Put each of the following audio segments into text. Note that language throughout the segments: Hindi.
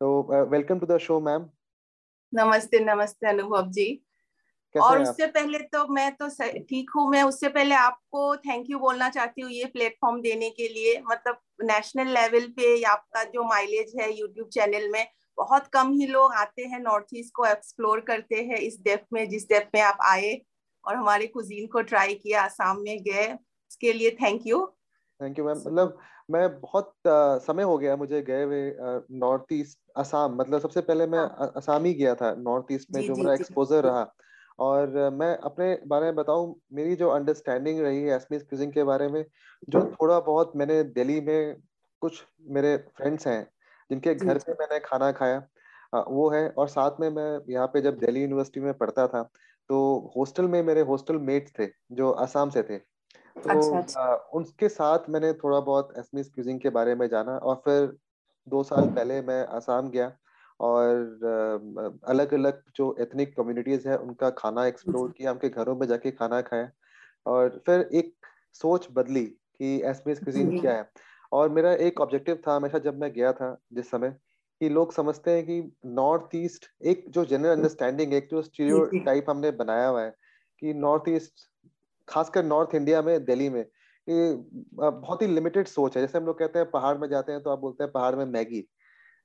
तो welcome to the show ma'am नमस्ते नमस्ते अनुभव जी। और उससे पहले तो मैं तो ठीक हूँ। मैं उससे पहले आपको थैंक यू बोलना चाहती हूँ ये प्लेटफॉर्म देने के लिए। मतलब नेशनल लेवल पे आपका जो माइलेज है यूट्यूब चैनल में बहुत कम ही लोग आते हैं नॉर्थ ईस्ट को एक्सप्लोर करते हैं इस डेप में जिस डेप में आप आए और हमारे कुजीन को ट्राई किया आसाम में गए। उसके लिए thank you thank you ma'am मतलब मैं बहुत uh, समय हो गया मुझे गए हुए नॉर्थ ईस्ट असम मतलब सबसे पहले मैं हाँ. असम ही गया था नॉर्थ ईस्ट में जो मेरा एक्सपोजर रहा। और मैं अपने बारे में बताऊँ मेरी जो अंडरस्टैंडिंग रही है एसमीज क्यूजिंग के बारे में जो थोड़ा बहुत मैंने दिल्ली में कुछ मेरे फ्रेंड्स हैं जिनके घर पे मैंने खाना खाया वो है। और साथ में मैं यहाँ पे जब दिल्ली यूनिवर्सिटी में पढ़ता था तो हॉस्टल में मेरे हॉस्टल मेट्स थे जो असम से थे। तो अच्छा, अच्छा. उनके साथ मैंने थोड़ा बहुत एसमीज क्यूजिंग के बारे में जाना और फिर दो साल पहले मैं असम गया और अलग अलग जो एथनिक कम्युनिटीज है उनका खाना एक्सप्लोर किया उनके घरों में जाके खाना खाया और फिर एक सोच बदली कि एसमीज क्यूजिन क्या है। और मेरा एक ऑब्जेक्टिव था हमेशा जब मैं गया था जिस समय कि लोग समझते हैं कि नॉर्थ ईस्ट एक जो जनरल अंडरस्टैंडिंग एक जो स्टीरियो टाइप हमने बनाया हुआ है कि नॉर्थ ईस्ट खासकर नॉर्थ इंडिया में दिल्ली में ये बहुत ही लिमिटेड सोच है। जैसे हम लोग कहते हैं पहाड़ में जाते हैं तो आप बोलते हैं पहाड़ में मैगी।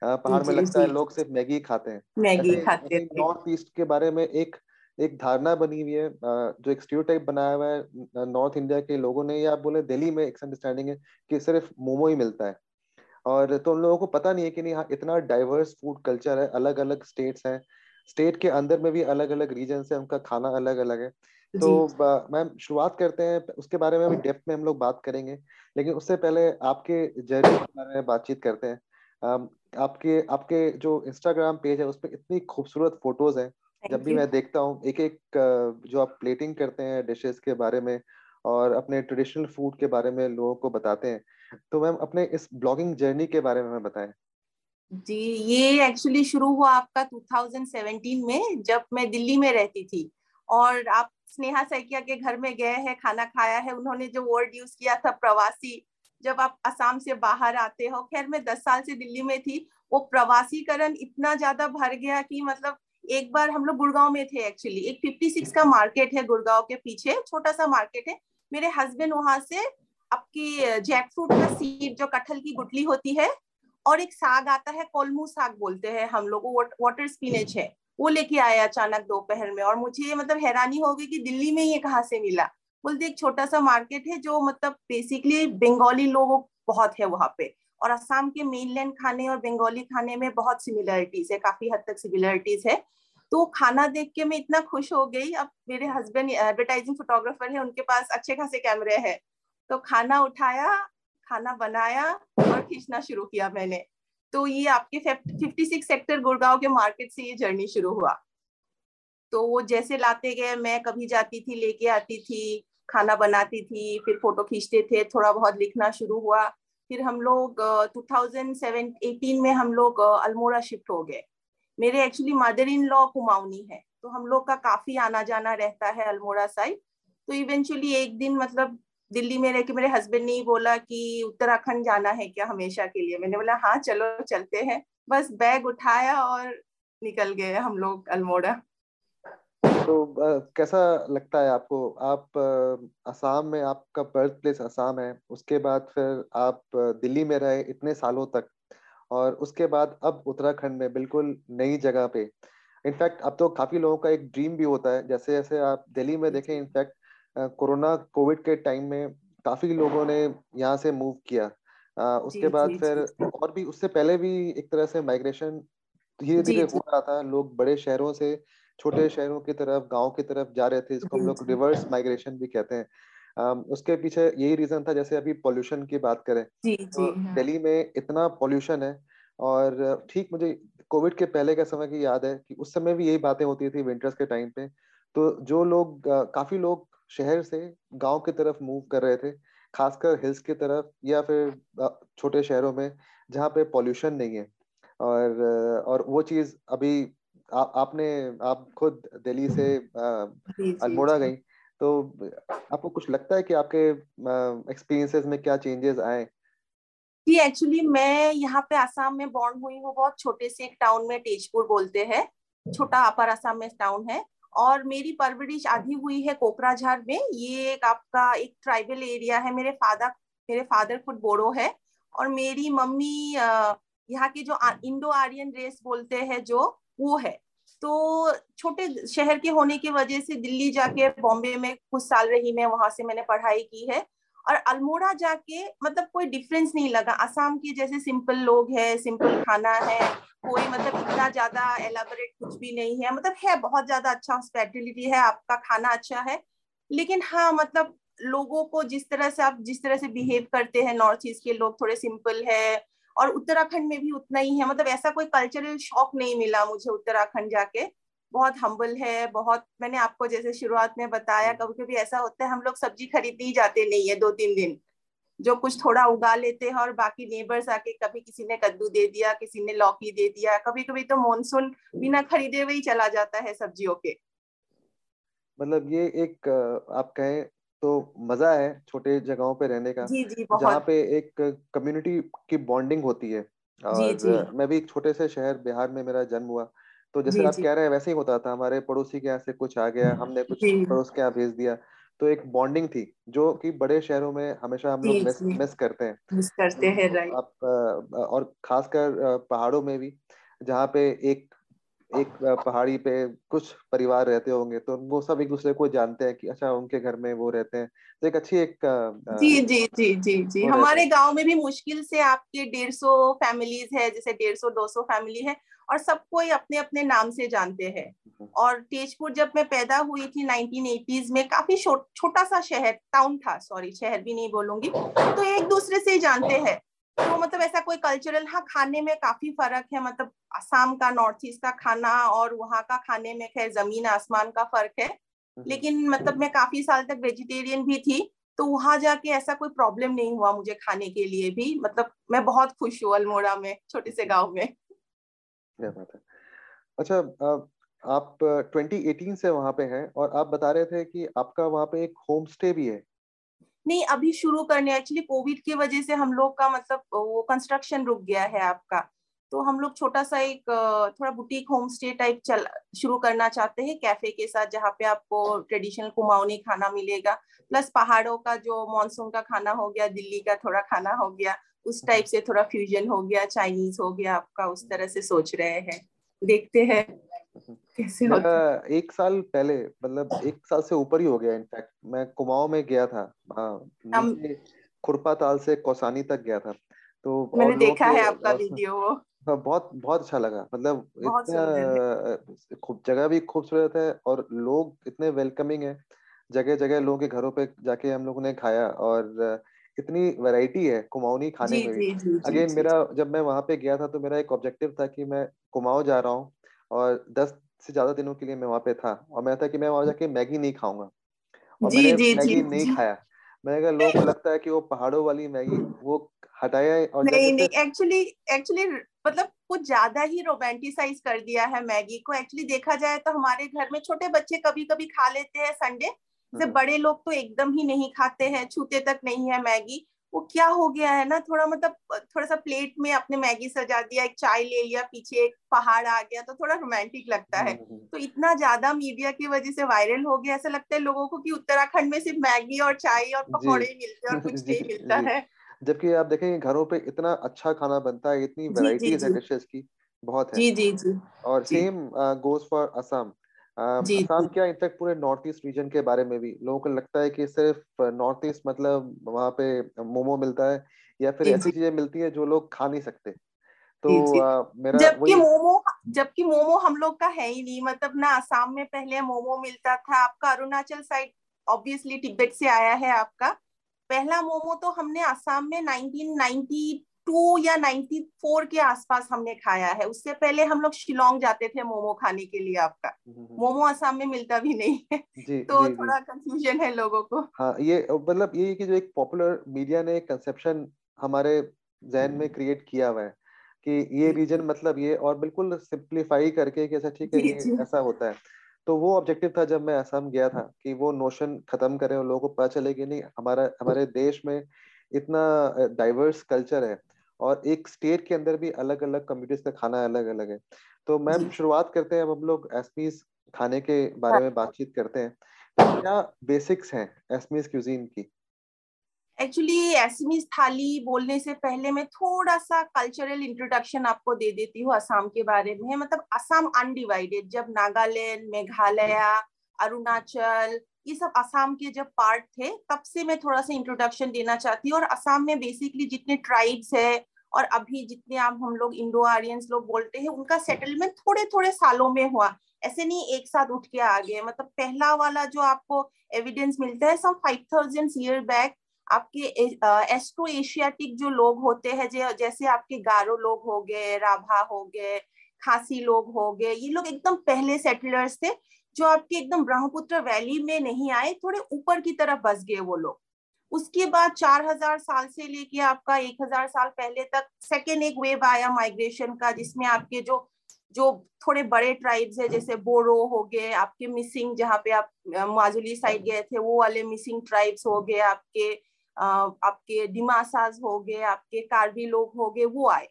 पहाड़ में लगता है लोग सिर्फ़ मैगी खाते हैं। मैगी खाते हैं नॉर्थ ईस्ट के बारे में एक एक धारणा बनी हुई है जो एक स्टीरियोटाइप बनाया हुआ है नॉर्थ इंडिया के लोगों ने या बोले दिल्ली में एक अंडरस्टैंडिंग है कि सिर्फ़ मोमो ही मिलता है। और तो उन लोगों को पता नहीं है कि नहीं हाँ इतना डाइवर्स फ़ूड कल्चर है अलग अलग स्टेट्स हैं स्टेट के अंदर में भी अलग अलग रीजन है उनका खाना अलग अलग है। तो मैम शुरुआत करते हैं उसके बारे में अभी डेप्थ में हम लोग बात करेंगे लेकिन उससे पहले आपके जर्नी के बारे में बातचीत करते हैं। आपके आपके जो इंस्टाग्राम पेज है उस पर इतनी खूबसूरत फ़ोटोज़ हैं जब भी मैं देखता हूँ एक एक जो आप प्लेटिंग करते हैं डिशेस के बारे में और अपने ट्रेडिशनल फ़ूड के बारे में लोगों को बताते हैं तो मैम अपने इस ब्लॉगिंग जर्नी के बारे में बताएँ। जी, ये एक्चुअली शुरू हुआ आपका 2017 में, जब मैं दिल्ली में रहती थी। और आप स्नेहा सैकिया के घर में गए हैं, खाना खाया है, उन्होंने जो वर्ड यूज़ किया था, प्रवासी, जब आप असम से बाहर आते हो, खैर मैं दस साल से दिल्ली में थी, वो प्रवासीकरण इतना ज़्यादा भर गया कि मतलब एक बार हम लोग गुड़गांव में थे एक्चुअली एक 56 का मार्केट है गुड़गांव के पीछे, छोटा सा मार्केट है। मेरे हस्बैंड वहाँ से आपकी जैक फ्रूट का सीड जो कटहल की गुटली होती है और एक साग आता है, कोलमू साग बोलते हैं हम लोग वाटर स्पिनेच है। वो लेके आए अचानक दोपहर में और मुझे मतलब हैरानी हो गई कि दिल्ली में ये कहाँ से मिला। बोलते एक छोटा सा मार्केट है जो मतलब बेसिकली बंगाली लोग, बहुत है वहाँ पे। और असम के मेनलैंड खाने और बंगाली खाने में बहुत सिमिलरिटीज है, काफ़ी हद तक सिमिलरिटीज है। तो खाना देख के मैं इतना खुश हो गई। अब मेरे हस्बैंड एडवर्टाइजिंग फोटोग्राफर है, उनके पास अच्छे खासे कैमरे हैं। तो खाना उठाया खाना बनाया और खींचना शुरू किया मैंने। तो ये आपके फिफ्टी सिक्स सेक्टर गुड़गांव के मार्केट से ये जर्नी शुरू हुआ। तो वो जैसे लाते गए, मैं कभी जाती थी, लेके आती थी, खाना बनाती थी, फिर फ़ोटो खींचते थे, थोड़ा बहुत लिखना शुरू हुआ। फिर हम लोग टू थाउज़ेंड एटीन में हम लोग अल्मोड़ा शिफ्ट हो गए। मेरे actually mother in law Kumaoni है। तो हम लोग का काफ़ी आना जाना रहता है अल्मोड़ा साइड तो इवेंचुअली एक दिन मतलब दिल्ली में रह के मेरे हस्बैंड ने ही बोला कि उत्तराखंड जाना है क्या हमेशा के लिए? मैंने बोला हाँ चलो चलते हैं। बस बैग उठाया और निकल गए हम लोग अल्मोड़ा। तो आ, कैसा लगता है आपको? आप असम में आपका बर्थ प्लेस असम है उसके बाद फिर आप दिल्ली में रहे इतने सालों तक और उसके बाद अब उत्तराखंड में बिल्कुल नई जगह पे। इनफैक्ट अब तो काफ़ी लोगों का एक ड्रीम भी होता है जैसे जैसे आप दिल्ली में देखें इनफैक्ट कोरोना कोविड के टाइम में काफ़ी लोगों ने यहाँ से मूव किया। आ, उसके बाद फिर और भी उससे पहले भी एक तरह से माइग्रेशन धीरे धीरे हो रहा था। लोग बड़े शहरों से छोटे शहरों की तरफ़ गाँव की तरफ़ जा रहे थे जिसको हम लोग रिवर्स माइग्रेशन भी कहते हैं। उसके पीछे यही रीजन था जैसे अभी पॉल्यूशन की बात करें जी, तो हाँ। दिल्ली में इतना पॉल्यूशन है और ठीक मुझे कोविड के पहले का समय की याद है कि उस समय भी यही बातें होती थी विंटर्स के टाइम पे। तो जो लोग काफ़ी लोग शहर से गाँव की तरफ़ मूव कर रहे थे खासकर हिल्स की तरफ़ या फिर छोटे शहरों में जहाँ पे पॉल्यूशन नहीं है। और और वो चीज़ अभी आ, आपने आप खुद दिल्ली से अल्मोड़ा गई तो आपको कुछ लगता है कि आपके एक्सपीरियंसेस में क्या चेंजेस आए? जी एक्चुअली मैं यहाँ पे आसाम में बॉर्न हुई हूँ बहुत छोटे से एक टाउन में तेजपुर बोलते हैं छोटा अपर आसाम में टाउन है। और मेरी परवरिश आधी हुई है कोकराझार में। ये एक आपका एक ट्राइबल एरिया है। मेरे फादर मेरे फादर खुद बोड़ो है। और मेरी मम्मी यहाँ के जो इंडो आर्यन रेस बोलते हैं जो, वो है। तो छोटे शहर के होने की वजह से दिल्ली जाके बॉम्बे में कुछ साल रही मैं। वहाँ से मैंने पढ़ाई की है। और अल्मोड़ा जाके मतलब कोई डिफरेंस नहीं लगा। असम के जैसे सिंपल लोग है सिंपल खाना है, कोई मतलब इतना ज़्यादा एलाबोरेट कुछ भी नहीं है। मतलब है, बहुत ज़्यादा अच्छा हॉस्पिटलिटी है, आपका खाना अच्छा है। लेकिन हाँ मतलब लोगों को जिस तरह से आप जिस तरह से बिहेव करते हैं नॉर्थ ईस्ट के लोग थोड़े सिंपल है और उत्तराखंड में भी उतना ही है। मतलब ऐसा कोई कल्चरल शॉक नहीं मिला मुझे उत्तराखंड जाके। बहुत हम्बल है बहुत मैंने आपको जैसे शुरुआत में बताया कभी कभी ऐसा होता है हम लोग सब्ज़ी खरीदने ही जाते नहीं है दो तीन दिन। जो कुछ थोड़ा उगा लेते हैं और बाकी नेबर्स आके कभी किसी ने कद्दू दे दिया किसी ने लौकी दे दिया कभी कभी तो मानसून बिना खरीदे हुए ही चला जाता है सब्जियों के। मतलब ये एक आप कहें तो मज़ा है छोटे जगहों पे रहने का जी जी जहाँ पे एक कम्युनिटी की बॉन्डिंग होती है। और जी, जी. मैं भी एक छोटे से शहर बिहार में मेरा जन्म हुआ तो जैसे आप कह रहे हैं वैसे ही होता था हमारे पड़ोसी के यहाँ से कुछ आ गया हमने कुछ पड़ोस के यहाँ भेज दिया। तो एक बॉन्डिंग थी जो कि बड़े शहरों में हमेशा हम लोग मिस मिस करते हैं। मिस करते हैं राइट। आप और खासकर पहाड़ों में भी जहाँ पे एक एक पहाड़ी पे कुछ परिवार रहते होंगे तो वो सब एक दूसरे को जानते हैं कि अच्छा उनके घर में वो रहते हैं। तो एक अच्छी एक जी जी जी जी जी। हमारे गाँव में भी मुश्किल से आपके डेढ़ सौ फैमिलीज़ है जैसे डेढ़ सौ दो सौ फैमिली है और सब कोई अपने अपने नाम से जानते हैं। हम्म। और तेजपुर जब मैं पैदा हुई थी 1980s में काफ़ी छोटा सा शहर टाउन था सॉरी शहर भी नहीं बोलूँगी। तो एक दूसरे से जानते हैं। तो मतलब ऐसा कोई कल्चरल हाँ खाने में काफ़ी फ़र्क है मतलब असम का नॉर्थ ईस्ट का खाना और वहाँ का खाने में खैर ज़मीन आसमान का फ़र्क है। हम्म। लेकिन मतलब मैं काफ़ी साल तक वेजिटेरियन भी थी तो वहाँ जाके ऐसा कोई प्रॉब्लम नहीं हुआ मुझे खाने के लिए भी। मतलब मैं बहुत खुश हूँ अल्मोड़ा में छोटे से गाँव में। क्या बात है। अच्छा आप 2018 से वहाँ पे हैं और आप बता रहे थे कि आपका वहाँ पे एक होम स्टे भी है। नहीं, अभी शुरू करने एक्चुअली कोविड की वजह से हम लोग का मतलब वो कंस्ट्रक्शन रुक गया है आपका। तो हम लोग छोटा सा एक, थोड़ा बुटीक होम स्टे टाइप चल, शुरू करना चाहते हैं कैफ़े के साथ, जहाँ पे आपको ट्रेडिशनल कुमाऊनी खाना मिलेगा। प्लस पहाड़ों का जो मानसून का खाना हो गया, दिल्ली का थोड़ा खाना हो गया उस टाइप से थोड़ा फ्यूजन हो गया चाइनीज़ हो गया आपका उस तरह से सोच रहे हैं। देखते हैं कैसे होता एक साल पहले मतलब एक साल से ऊपर ही हो गया इनफैक्ट मैं कुमाऊं में गया था। खुरपा ताल से कौसानी तक गया था। तो मैंने देखा है आपका वीडियो हाँ, बहुत बहुत अच्छा लगा। मतलब इतना खूब जगह भी खूबसूरत है और लोग इतने वेलकमिंग है। जगह जगह लोगों के घरों पे जाके हम लोगों ने खाया और इतनी वैरायटी है कुमाऊनी खाने जी, में भी। अगेन मेरा जब मैं वहाँ पे गया था तो मेरा एक ऑब्जेक्टिव था कि मैं कुमाऊं जा रहा हूँ और दस से ज़्यादा दिनों के लिए मैं वहाँ पे था और मैं था कि मैं वहाँ जाके मैगी नहीं खाऊँगा। और जी, मैंने जी, मैगी जी, नहीं जी. खाया। मैंने कहा लोगों को लगता है कि वो पहाड़ों वाली मैगी वो हटाया और नहीं नहीं एक्चुअली एक्चुअली मतलब कुछ ज़्यादा ही रोमांटिसाइज कर दिया है मैगी को। एक्चुअली देखा जाए तो हमारे घर में छोटे बच्चे कभी कभी खा लेते हैं संडे जैसे। बड़े लोग तो एकदम ही नहीं खाते हैं छूते तक नहीं है मैगी। वो क्या हो गया है ना थोड़ा मतलब थोड़ा सा प्लेट में अपने मैगी सजा दिया एक चाय ले लिया पीछे एक पहाड़ आ गया तो थोड़ा रोमांटिक लगता है। हम्म, हम्म। तो इतना ज़्यादा मीडिया की वजह से वायरल हो गया ऐसा लगता है लोगों को कि उत्तराखंड में सिर्फ़ मैगी और चाय और पकौड़े ही मिलते हैं और कुछ नहीं मिलता है। जबकि आप देखेंगे घरों पे इतना अच्छा खाना बनता है इतनी वैरायटीज है डिशेस की बहुत है। जी जी जी। और same goes for Assam Assam क्या इनफैक्ट पूरे नॉर्थ ईस्ट रीजन के बारे में भी? लोगों को लगता है कि सिर्फ़ नॉर्थ ईस्ट मतलब वहाँ पे मोमो मिलता है या फिर ऐसी चीज़ें मिलती है जो लोग खा नहीं सकते? तो आ, मेरा जबकि मोमो जबकि मोमो हम लोग का है ही नहीं। मतलब ना आसाम में पहले मोमो मिलता था। आपका अरुणाचल साइड ऑब्वियसली तिब्बत से आया है आपका। पहला मोमो तो हमने आसाम में 1990 टू या नाइन्टी फोर के आसपास हमने खाया है। उससे पहले हम लोग शिलोंग जाते थे मोमो खाने के लिए आपका। हम्म, हम्म, हम्म। मोमो असम में मिलता भी नहीं है। जी, तो जी, थोड़ा कंफ्यूजन है लोगों को। हाँ ये मतलब ये कि जो एक पॉपुलर मीडिया ने कंसेप्शन हमारे जहन में क्रिएट किया हुआ है कि ये रीजन मतलब ये और बिल्कुल सिंप्लीफाई करके कि ऐसा अच्छा, ठीक है ये ऐसा होता है। तो वो ऑब्जेक्टिव था जब मैं असम गया था कि वो नोशन खत्म करें और लोगों को पता चले कि नहीं हमारा हमारे देश में इतना डाइवर्स कल्चर है। और एक स्टेट के अंदर भी अलग अलग कम्युनिटीज का खाना अलग अलग है। तो मैम शुरुआत करते हैं अब हम लोग एसमीज खाने के बारे में बातचीत करते हैं। तो क्या बेसिक्स हैं एसमीज क्यूजीन की? एक्चुअली एसमीज थाली बोलने से पहले मैं थोड़ा सा कल्चरल इंट्रोडक्शन आपको दे देती हूँ असम के बारे में। मतलब असम अनडिवाइडेड जब नागालैंड मेघालय अरुणाचल ये सब असम के जब पार्ट थे, तब से मैं थोड़ा सा इंट्रोडक्शन देना चाहती हूँ। और असम में बेसिकली जितने ट्राइब्स है और अभी जितने आप हम लोग इंडो आर्यंस लोग बोलते हैं, उनका सेटलमेंट थोड़े थोड़े सालों में हुआ। ऐसे नहीं एक साथ उठ के आ गए। मतलब पहला वाला जो आपको एविडेंस मिलता है some five thousand year back आपके एस्ट्रो एशियाटिक जो लोग होते हैं जैसे आपके गारो लोग हो गए राभा हो गए खासी लोग हो गए, ये लोग एकदम पहले सेटलर्स थे। जो आपके एकदम ब्रह्मपुत्र वैली में नहीं आए, थोड़े ऊपर की तरफ़ बस गए वो लोग। उसके बाद चार हज़ार साल से लेके आपका एक हज़ार साल पहले तक सेकेंड एक वेव आया माइग्रेशन का, जिसमें आपके जो जो थोड़े बड़े ट्राइब्स है, जैसे बोरो हो गए, आपके मिसिंग जहाँ पे आप माजुली साइड गए थे, वो वाले मिसिंग ट्राइब्स हो गए, आपके आपके डिमासाज हो गए, आपके कार्बी लोग हो गए, वो आए।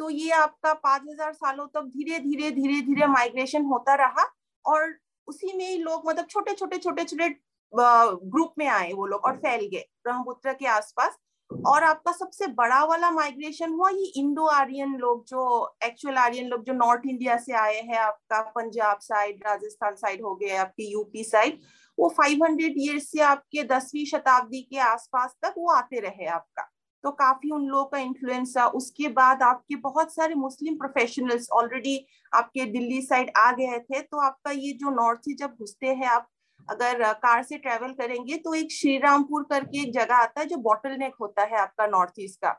तो ये आपका पाँच हज़ार सालों तक धीरे धीरे धीरे धीरे माइग्रेशन होता रहा और उसी में ही लोग मतलब छोटे छोटे छोटे छोटे ग्रुप में आए वो लोग और फैल गए, ब्रह्मपुत्र के आसपास। और आपका सबसे बड़ा वाला माइग्रेशन हुआ ये इंडो आर्यन लोग जो एक्चुअल आर्यन लोग जो नॉर्थ इंडिया से आए हैं, आपका पंजाब साइड राजस्थान साइड हो गए, आपकी यूपी साइड वो 500 ईयर्स से आपके दसवीं शताब्दी के आसपास तक वो आते रहे आपका। तो काफ़ी उन लोगों का इन्फ्लुएंस था। उसके बाद आपके बहुत सारे मुस्लिम प्रोफेशनल्स ऑलरेडी आपके दिल्ली साइड आ गए थे। तो आपका ये जो नॉर्थ से जब घुसते हैं, आप अगर कार से ट्रेवल करेंगे तो एक श्री रामपुर करके एक जगह आता है जो बॉटल नेक होता है आपका नॉर्थ ईस्ट का।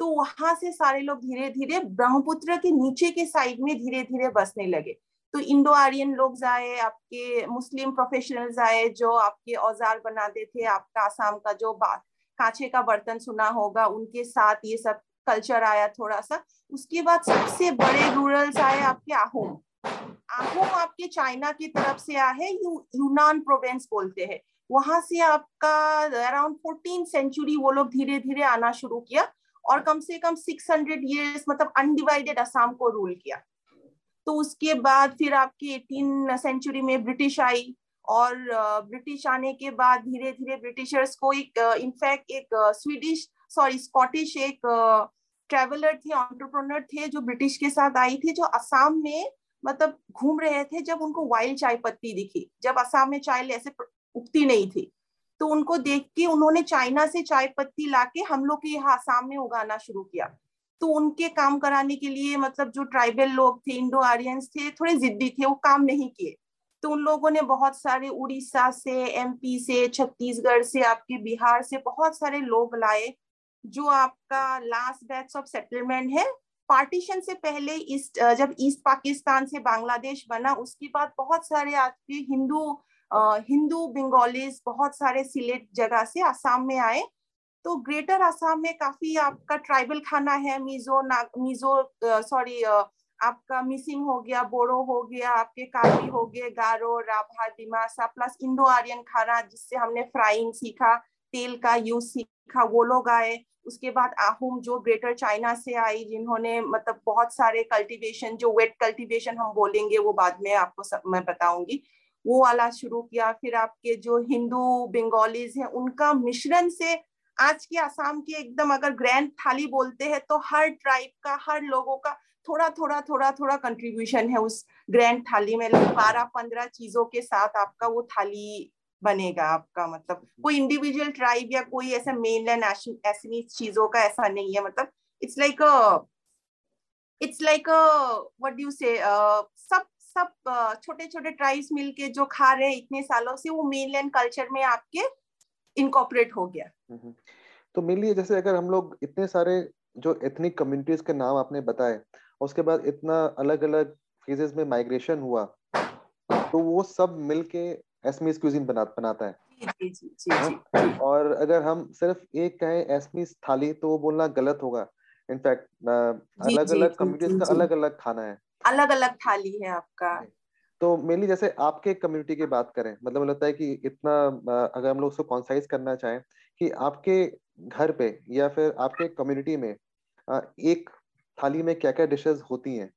तो वहाँ से सारे लोग धीरे धीरे ब्रह्मपुत्र के नीचे के साइड में धीरे धीरे बसने लगे। तो इंडो आर्यन लोग आए, आपके मुस्लिम प्रोफेशनल्स आए, जो आपके औज़ार बनाते थे आपका आसाम का जो कांचे का बर्तन सुना होगा उनके साथ ये सब कल्चर आया थोड़ा सा उसके बाद सबसे बड़े रूरल्स आए आपके आहोम। आहोम आपके चाइना की तरफ़ से आए यू, यूनान प्रोवेंस बोलते हैं। वहाँ से आपका अराउंड फोर्टीन सेंचुरी वो लोग धीरे धीरे आना शुरू किया और कम से कम 600 इयर्स मतलब अनडिवाइडेड असम को रूल किया। तो उसके बाद फिर आपकी एटीन सेंचुरी में ब्रिटिश आई। और ब्रिटिश आने के बाद धीरे धीरे ब्रिटिशर्स को एक इनफैक्ट एक स्वीडिश सॉरी स्कॉटिश एक ट्रेवलर थे ऑन्टरप्रोनर थे जो ब्रिटिश के साथ आई थी, जो असम में मतलब घूम रहे थे जब उनको वाइल्ड चाय पत्ती दिखी। जब असम में चाय ऐसे उगती नहीं थी। तो उनको देख के उन्होंने चाइना से चाय पत्ती लाके हम लोग के यहाँ आसाम में उगाना शुरू किया। तो उनके काम कराने के लिए मतलब जो ट्राइबल लोग थे इंडो आर्यंस थे, थोड़े जिद्दी थे, वो काम नहीं किए। तो उन लोगों ने बहुत सारे उड़ीसा से एमपी से, छत्तीसगढ़ से, आपके बिहार से बहुत सारे लोग लाए, जो आपका लास्ट बैच ऑफ़ सेटलमेंट है। पार्टीशन से पहले ईस्ट, जब ईस्ट पाकिस्तान से बांग्लादेश बना, उसके बाद बहुत सारे आपके हिंदू हिंदू, बंगालीज, बहुत सारे सिलेट जगह से आसाम में आए। तो ग्रेटर आसाम में काफ़ी आपका ट्राइबल खाना है, मिजो ना मिजो सॉरी आपका मिसिंग हो गया, बोरो हो गया, आपके कार्बी हो गए, Garo, Rabha, Dimasa plus Indo Aryan खाना जिससे हमने फ्राइंग सीखा, तेल का यूज़ सीखा, वो लोग आए। उसके बाद आहुम जो ग्रेटर चाइना से आई, जिन्होंने मतलब बहुत सारे कल्टीवेशन जो वेट कल्टीवेशन हम बोलेंगे, वो बाद में आपको सब मैं बताऊँगी। वो वाला शुरू किया, फिर आपके जो हिंदू, बंगालीज हैं, उनका मिश्रण से आज के आसाम के एकदम अगर ग्रैंड थाली बोलते हैं तो हर ट्राइब का, हर लोगों का थोड़ा थोड़ा थोड़ा थोड़ा कंट्रीब्यूशन है उस ग्रैंड थाली में बारह पंद्रह चीज़ों के साथ आपका वो थाली बनेगा आपका मतलब कोई इंडिविजुअल ट्राइब या कोई ऐसा मेन ऐसी चीज़ों का ऐसा नहीं है मतलब it's like it's like what do से सब सब छोटे छोटे ट्राइब्स मिलके जो खा रहे हैं इतने सालों से, वो मेन कल्चर में आपके इनकॉपरेट हो गया। तो मेनली जैसे अगर हम लोग इतने सारे जो एथनिक कम्युनिटीज के नाम आपने बताए उसके बाद इतना अलग अलग फेजेस में माइग्रेशन हुआ तो वो सब मिलके एसमीस क्यूजिन बना, बनाता है। जी, जी, जी, जी, और अगर हम सिर्फ़ एक कहें एसमीस थाली तो वो बोलना गलत होगा। इनफैक्ट अलग अलग कम्युनिटीज का अलग अलग खाना है। अलग अलग थाली है आपका। तो मेनली जैसे आपके कम्युनिटी की बात करें मतलब लगता है कि इतना अगर हम लोग उसको कॉन्साइज करना चाहें कि आपके घर पे या फिर आपके कम्युनिटी में एक थाली में क्या क्या डिशेस होती हैं?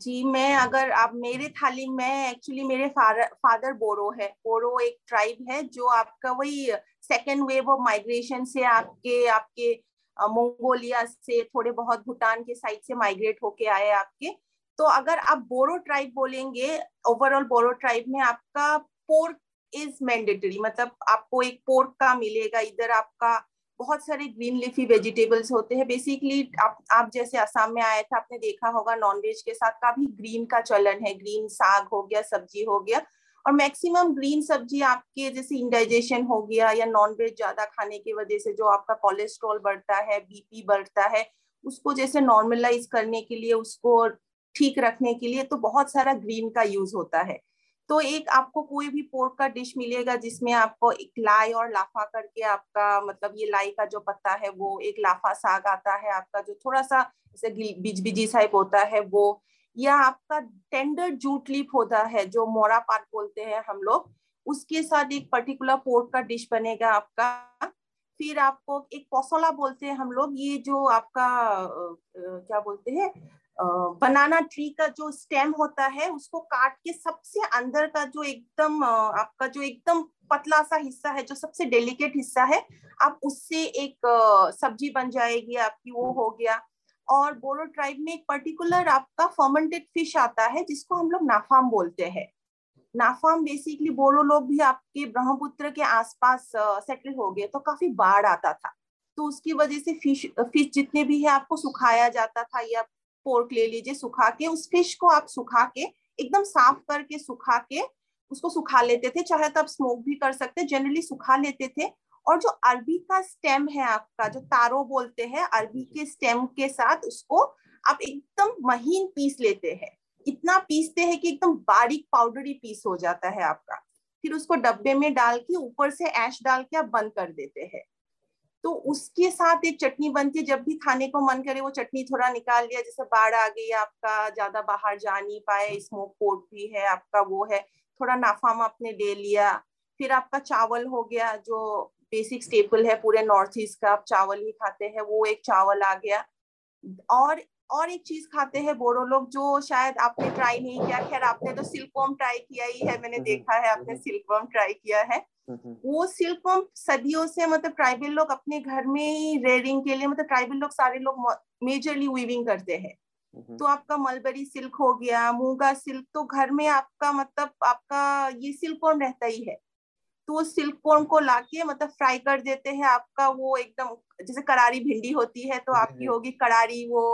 जी, मैं अगर आप मेरे थाली में एक्चुअली मेरे फादर बोरो है। बोरो एक ट्राइब है जो आपका वही सेकेंड वेव ऑफ़ माइग्रेशन से आपके आपके मंगोलिया से थोड़े बहुत भूटान के साइड से माइग्रेट होके आए आपके। तो अगर आप बोरो ट्राइब बोलेंगे ओवरऑल बोरो ट्राइब में आपका पोर्क इज़ मैंडेटरी मतलब आपको एक पोर्क का मिलेगा, इधर आपका बहुत सारे ग्रीन लिफी वेजिटेबल्स होते हैं। बेसिकली आप आप जैसे असम में आए थे, आपने देखा होगा नॉनवेज के साथ काफ़ी ग्रीन का चलन है। ग्रीन साग हो गया, सब्ज़ी हो गया। और मैक्सिमम ग्रीन सब्ज़ी आपके जैसे इंडाइजेशन हो गया या नॉनवेज ज़्यादा खाने की वजह से जो आपका कोलेस्ट्रॉल बढ़ता है बीपी बढ़ता है, उसको जैसे नॉर्मलाइज करने के लिए, उसको ठीक रखने के लिए तो बहुत सारा ग्रीन का यूज़ होता है। तो एक आपको कोई भी पोर्क का डिश मिलेगा जिसमें आपको एक लाई और लाफा करके आपका मतलब ये लाई का जो पत्ता है, वो एक लाफा साग आता है, आपका जो थोड़ा सा जैसे बीज बीजी टाइप होता है वो, या आपका टेंडर जूट लीप होता है, जो मोरा पात बोलते हैं हम लोग, उसके साथ एक पर्टिकुलर पोर्क का डिश बनेगा आपका। फिर आपको एक पोसोला बोलते हैं हम लोग, ये जो आपका क्या बोलते हैं बनाना ट्री का जो स्टेम होता है, उसको काट के सबसे अंदर का जो एकदम आपका जो एकदम पतला सा हिस्सा है, जो सबसे डेलिकेट हिस्सा है आप उससे एक सब्ज़ी बन जाएगी, आपकी वो हो गया। और बोरो ट्राइब में एक पर्टिकुलर आपका फर्मेंटेड फ़िश आता है, जिसको हम लोग नाफाम बोलते हैं। नाफाम बेसिकली बोरो लोग भी आपके ब्रह्मपुत्र के आसपास सेटल हो गए तो काफ़ी बाढ़ आता था। तो उसकी वजह से फ़िश फ़िश जितने भी है, आपको सुखाया जाता था, या पोर्क ले लीजिए, सुखा के, उस फ़िश को आप सुखा के, एकदम साफ़ करके सुखा के, उसको सुखा लेते थे। चाहे तो आप स्मोक भी कर सकते जनरली सुखा लेते थे। और जो अरबी का स्टेम है आपका, जो तारो बोलते हैं, अरबी के स्टेम के साथ उसको आप एकदम महीन पीस लेते हैं। इतना पीसते हैं कि एकदम बारीक पाउडरी पीस हो जाता है आपका। फिर उसको डब्बे में डाल के, ऊपर से ऐश डाल के आप बंद कर देते हैं। तो उसके साथ एक चटनी बनती है, जब भी खाने को मन करे वो चटनी थोड़ा निकाल लिया, जैसे बाढ़ आ गई आपका ज़्यादा बाहर जा नहीं पाए स्मोक कोट भी है, आपका वो है, थोड़ा नाफाम आपने ले लिया, फिर आपका चावल हो गया, जो बेसिक स्टेपल है पूरे नॉर्थ ईस्ट का, आप चावल ही खाते हैं, वो एक चावल आ गया, और और एक चीज़ खाते हैं बोरो लोग जो शायद आपने ट्राई नहीं किया। खैर आपने तो सिल्कवॉर्म ट्राई किया ही है मैंने देखा है आपने सिल्कवॉर्म ट्राई किया है। वो सिल्कवॉर्म सदियों से मतलब ट्राइबल लोग अपने घर में ही रेयरिंग के लिए मतलब ट्राइबल लोग सारे लोग मेजरली वीविंग करते हैं। तो आपका मलबरी सिल्क हो गया मूँगा सिल्क तो घर में आपका मतलब आपका ये सिल्कवॉर्म रहता ही है। तो सिल्क कॉर्न को लाके मतलब फ्राई कर देते हैं आपका वो एकदम जैसे करारी भिंडी होती है तो आपकी होगी करारी वो।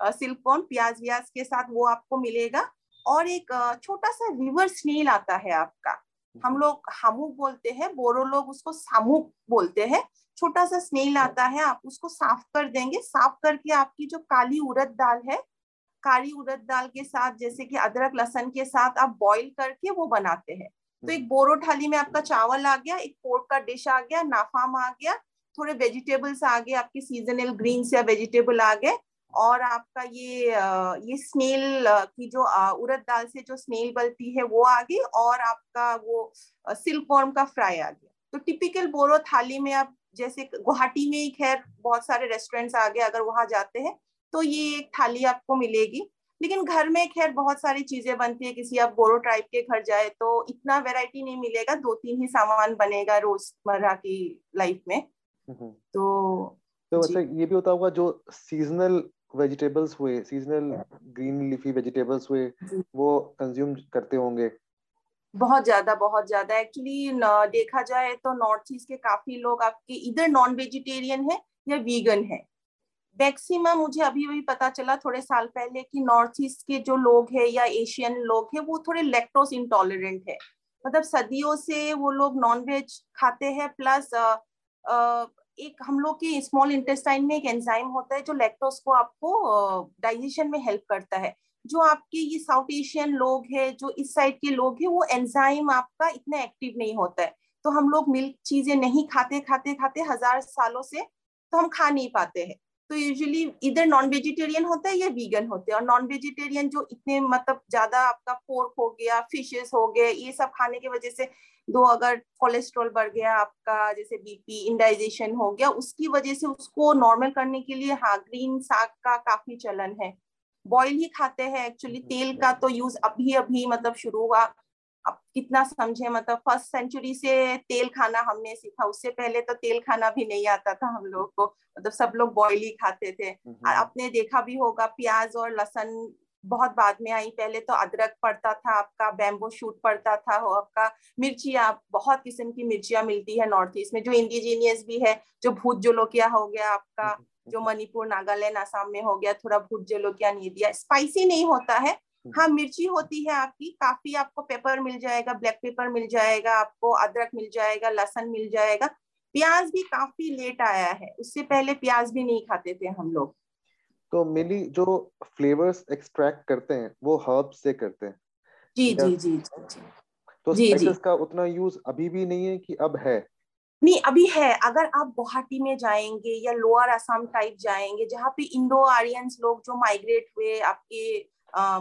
सिल्क कॉर्न प्याज व्याज के साथ वो आपको मिलेगा और एक छोटा सा रिवर स्नेल आता है आपका। हम लोग हमू बोलते हैं बोरो लोग उसको सामुक बोलते हैं। छोटा सा स्नेल आता है आप उसको साफ़ कर देंगे। साफ़ करके आपकी जो काली उड़द दाल है काली उड़द दाल के साथ जैसे कि अदरक लहसन के साथ आप बॉईल करके वो बनाते हैं। तो एक बोरो थाली में आपका चावल आ गया एक पोर्क का डिश आ गया नाफाम आ गया थोड़े वेजिटेबल्स आ गए आपके सीजनल ग्रीन्स या वेजिटेबल आ गए। और आपका ये ये स्नेल की जो उड़द दाल से जो स्नेल बनती है वो आ गई और आपका वो सिल्क वॉर्म का फ्राई आ गया। तो टिपिकल बोरो थाली में आप जैसे गुवाहाटी में ही खैर बहुत सारे रेस्टोरेंट्स आ गए अगर वहाँ जाते हैं तो ये एक थाली आपको मिलेगी। लेकिन घर में खैर बहुत सारी चीज़ें बनती है किसी आप बोरो टाइप के घर जाए तो इतना वैरायटी नहीं मिलेगा दो तीन ही सामान बनेगा रोज़मर्रा की लाइफ में। तो तो मतलब ये भी होता होगा जो सीजनल वेजिटेबल्स हुए सीजनल ग्रीन लीफी वेजिटेबल्स हुए वो कंज्यूम करते होंगे। बहुत ज़्यादा बहुत ज़्यादा। एक्चुअली देखा जाए तो नॉर्थ ईस्ट के काफ़ी लोग आपके इधर नॉन वेजिटेरियन है या वीगन है। मैक्सिमम मुझे अभी अभी पता चला थोड़े साल पहले कि नॉर्थ ईस्ट के जो लोग हैं या एशियन लोग हैं वो थोड़े लेक्टोस इंटॉलरेंट है। मतलब सदियों से वो लोग नॉन वेज खाते हैं प्लस एक हम लोग के स्मॉल इंटेस्टाइन में एक एंजाइम होता है जो लैक्टोज को आपको डाइजेशन में हेल्प करता है। जो आपके ये साउथ एशियन लोग हैं, जो इस साइड के लोग हैं, वो एंजाइम आपका इतना एक्टिव नहीं होता है। तो हम लोग मिल्क चीज़ें नहीं खाते खाते खाते हज़ार सालों से तो हम खा नहीं पाते हैं। तो यूजुअली इधर नॉन वेजिटेरियन होता है या वीगन होते हैं। और नॉन वेजिटेरियन जो इतने मतलब ज़्यादा आपका पोर्क हो गया फिशेस हो गए, ये सब खाने की वजह से दो अगर कोलेस्ट्रॉल बढ़ गया आपका जैसे बीपी इंडाइजेशन हो गया उसकी वजह से उसको नॉर्मल करने के लिए हाँ ग्रीन साग का काफ़ी चलन है। बॉयल ही खाते हैं एक्चुअली तेल का तो यूज़ अभी अभी मतलब शुरू हुआ। अब कितना समझे मतलब फ़र्स्ट सेंचुरी से तेल खाना हमने सीखा उससे पहले तो तेल खाना भी नहीं आता था हम लोग को। मतलब सब लोग बॉयल ही खाते थे। आपने देखा भी होगा प्याज और लसन बहुत बाद में आई। पहले तो अदरक पड़ता था आपका बैम्बो शूट पड़ता था हो आपका मिर्चियाँ बहुत किस्म की मिर्चियाँ मिलती है नॉर्थ ईस्ट में जो इंडिजीनियस भी है जो भूत जोलोकिया हो गया आपका जो मणिपुर नागालैंड आसाम में हो गया थोड़ा भूत जोलोकिया नहीं दिया स्पाइसी नहीं होता है। हाँ मिर्ची होती है आपकी काफ़ी आपको पेपर मिल जाएगा ब्लैक पेपर मिल जाएगा आपको अदरक मिल जाएगा लहसन मिल जाएगा। प्याज भी काफ़ी लेट आया है उससे पहले प्याज भी नहीं खाते थे हम लोग। तो मिली जो फ्लेवर्स एक्सट्रैक्ट करते हैं वो हर्ब से करते हैं। जी जी जी जी तो स्पाइसेस का उतना यूज़ अभी भी नहीं है कि अब है? नहीं अभी है। अगर आप गुवाहाटी में जाएँगे या लोअर असम टाइप जाएँगे जहाँ पे इंडो आरियंस लोग जो माइग्रेट हुए आपके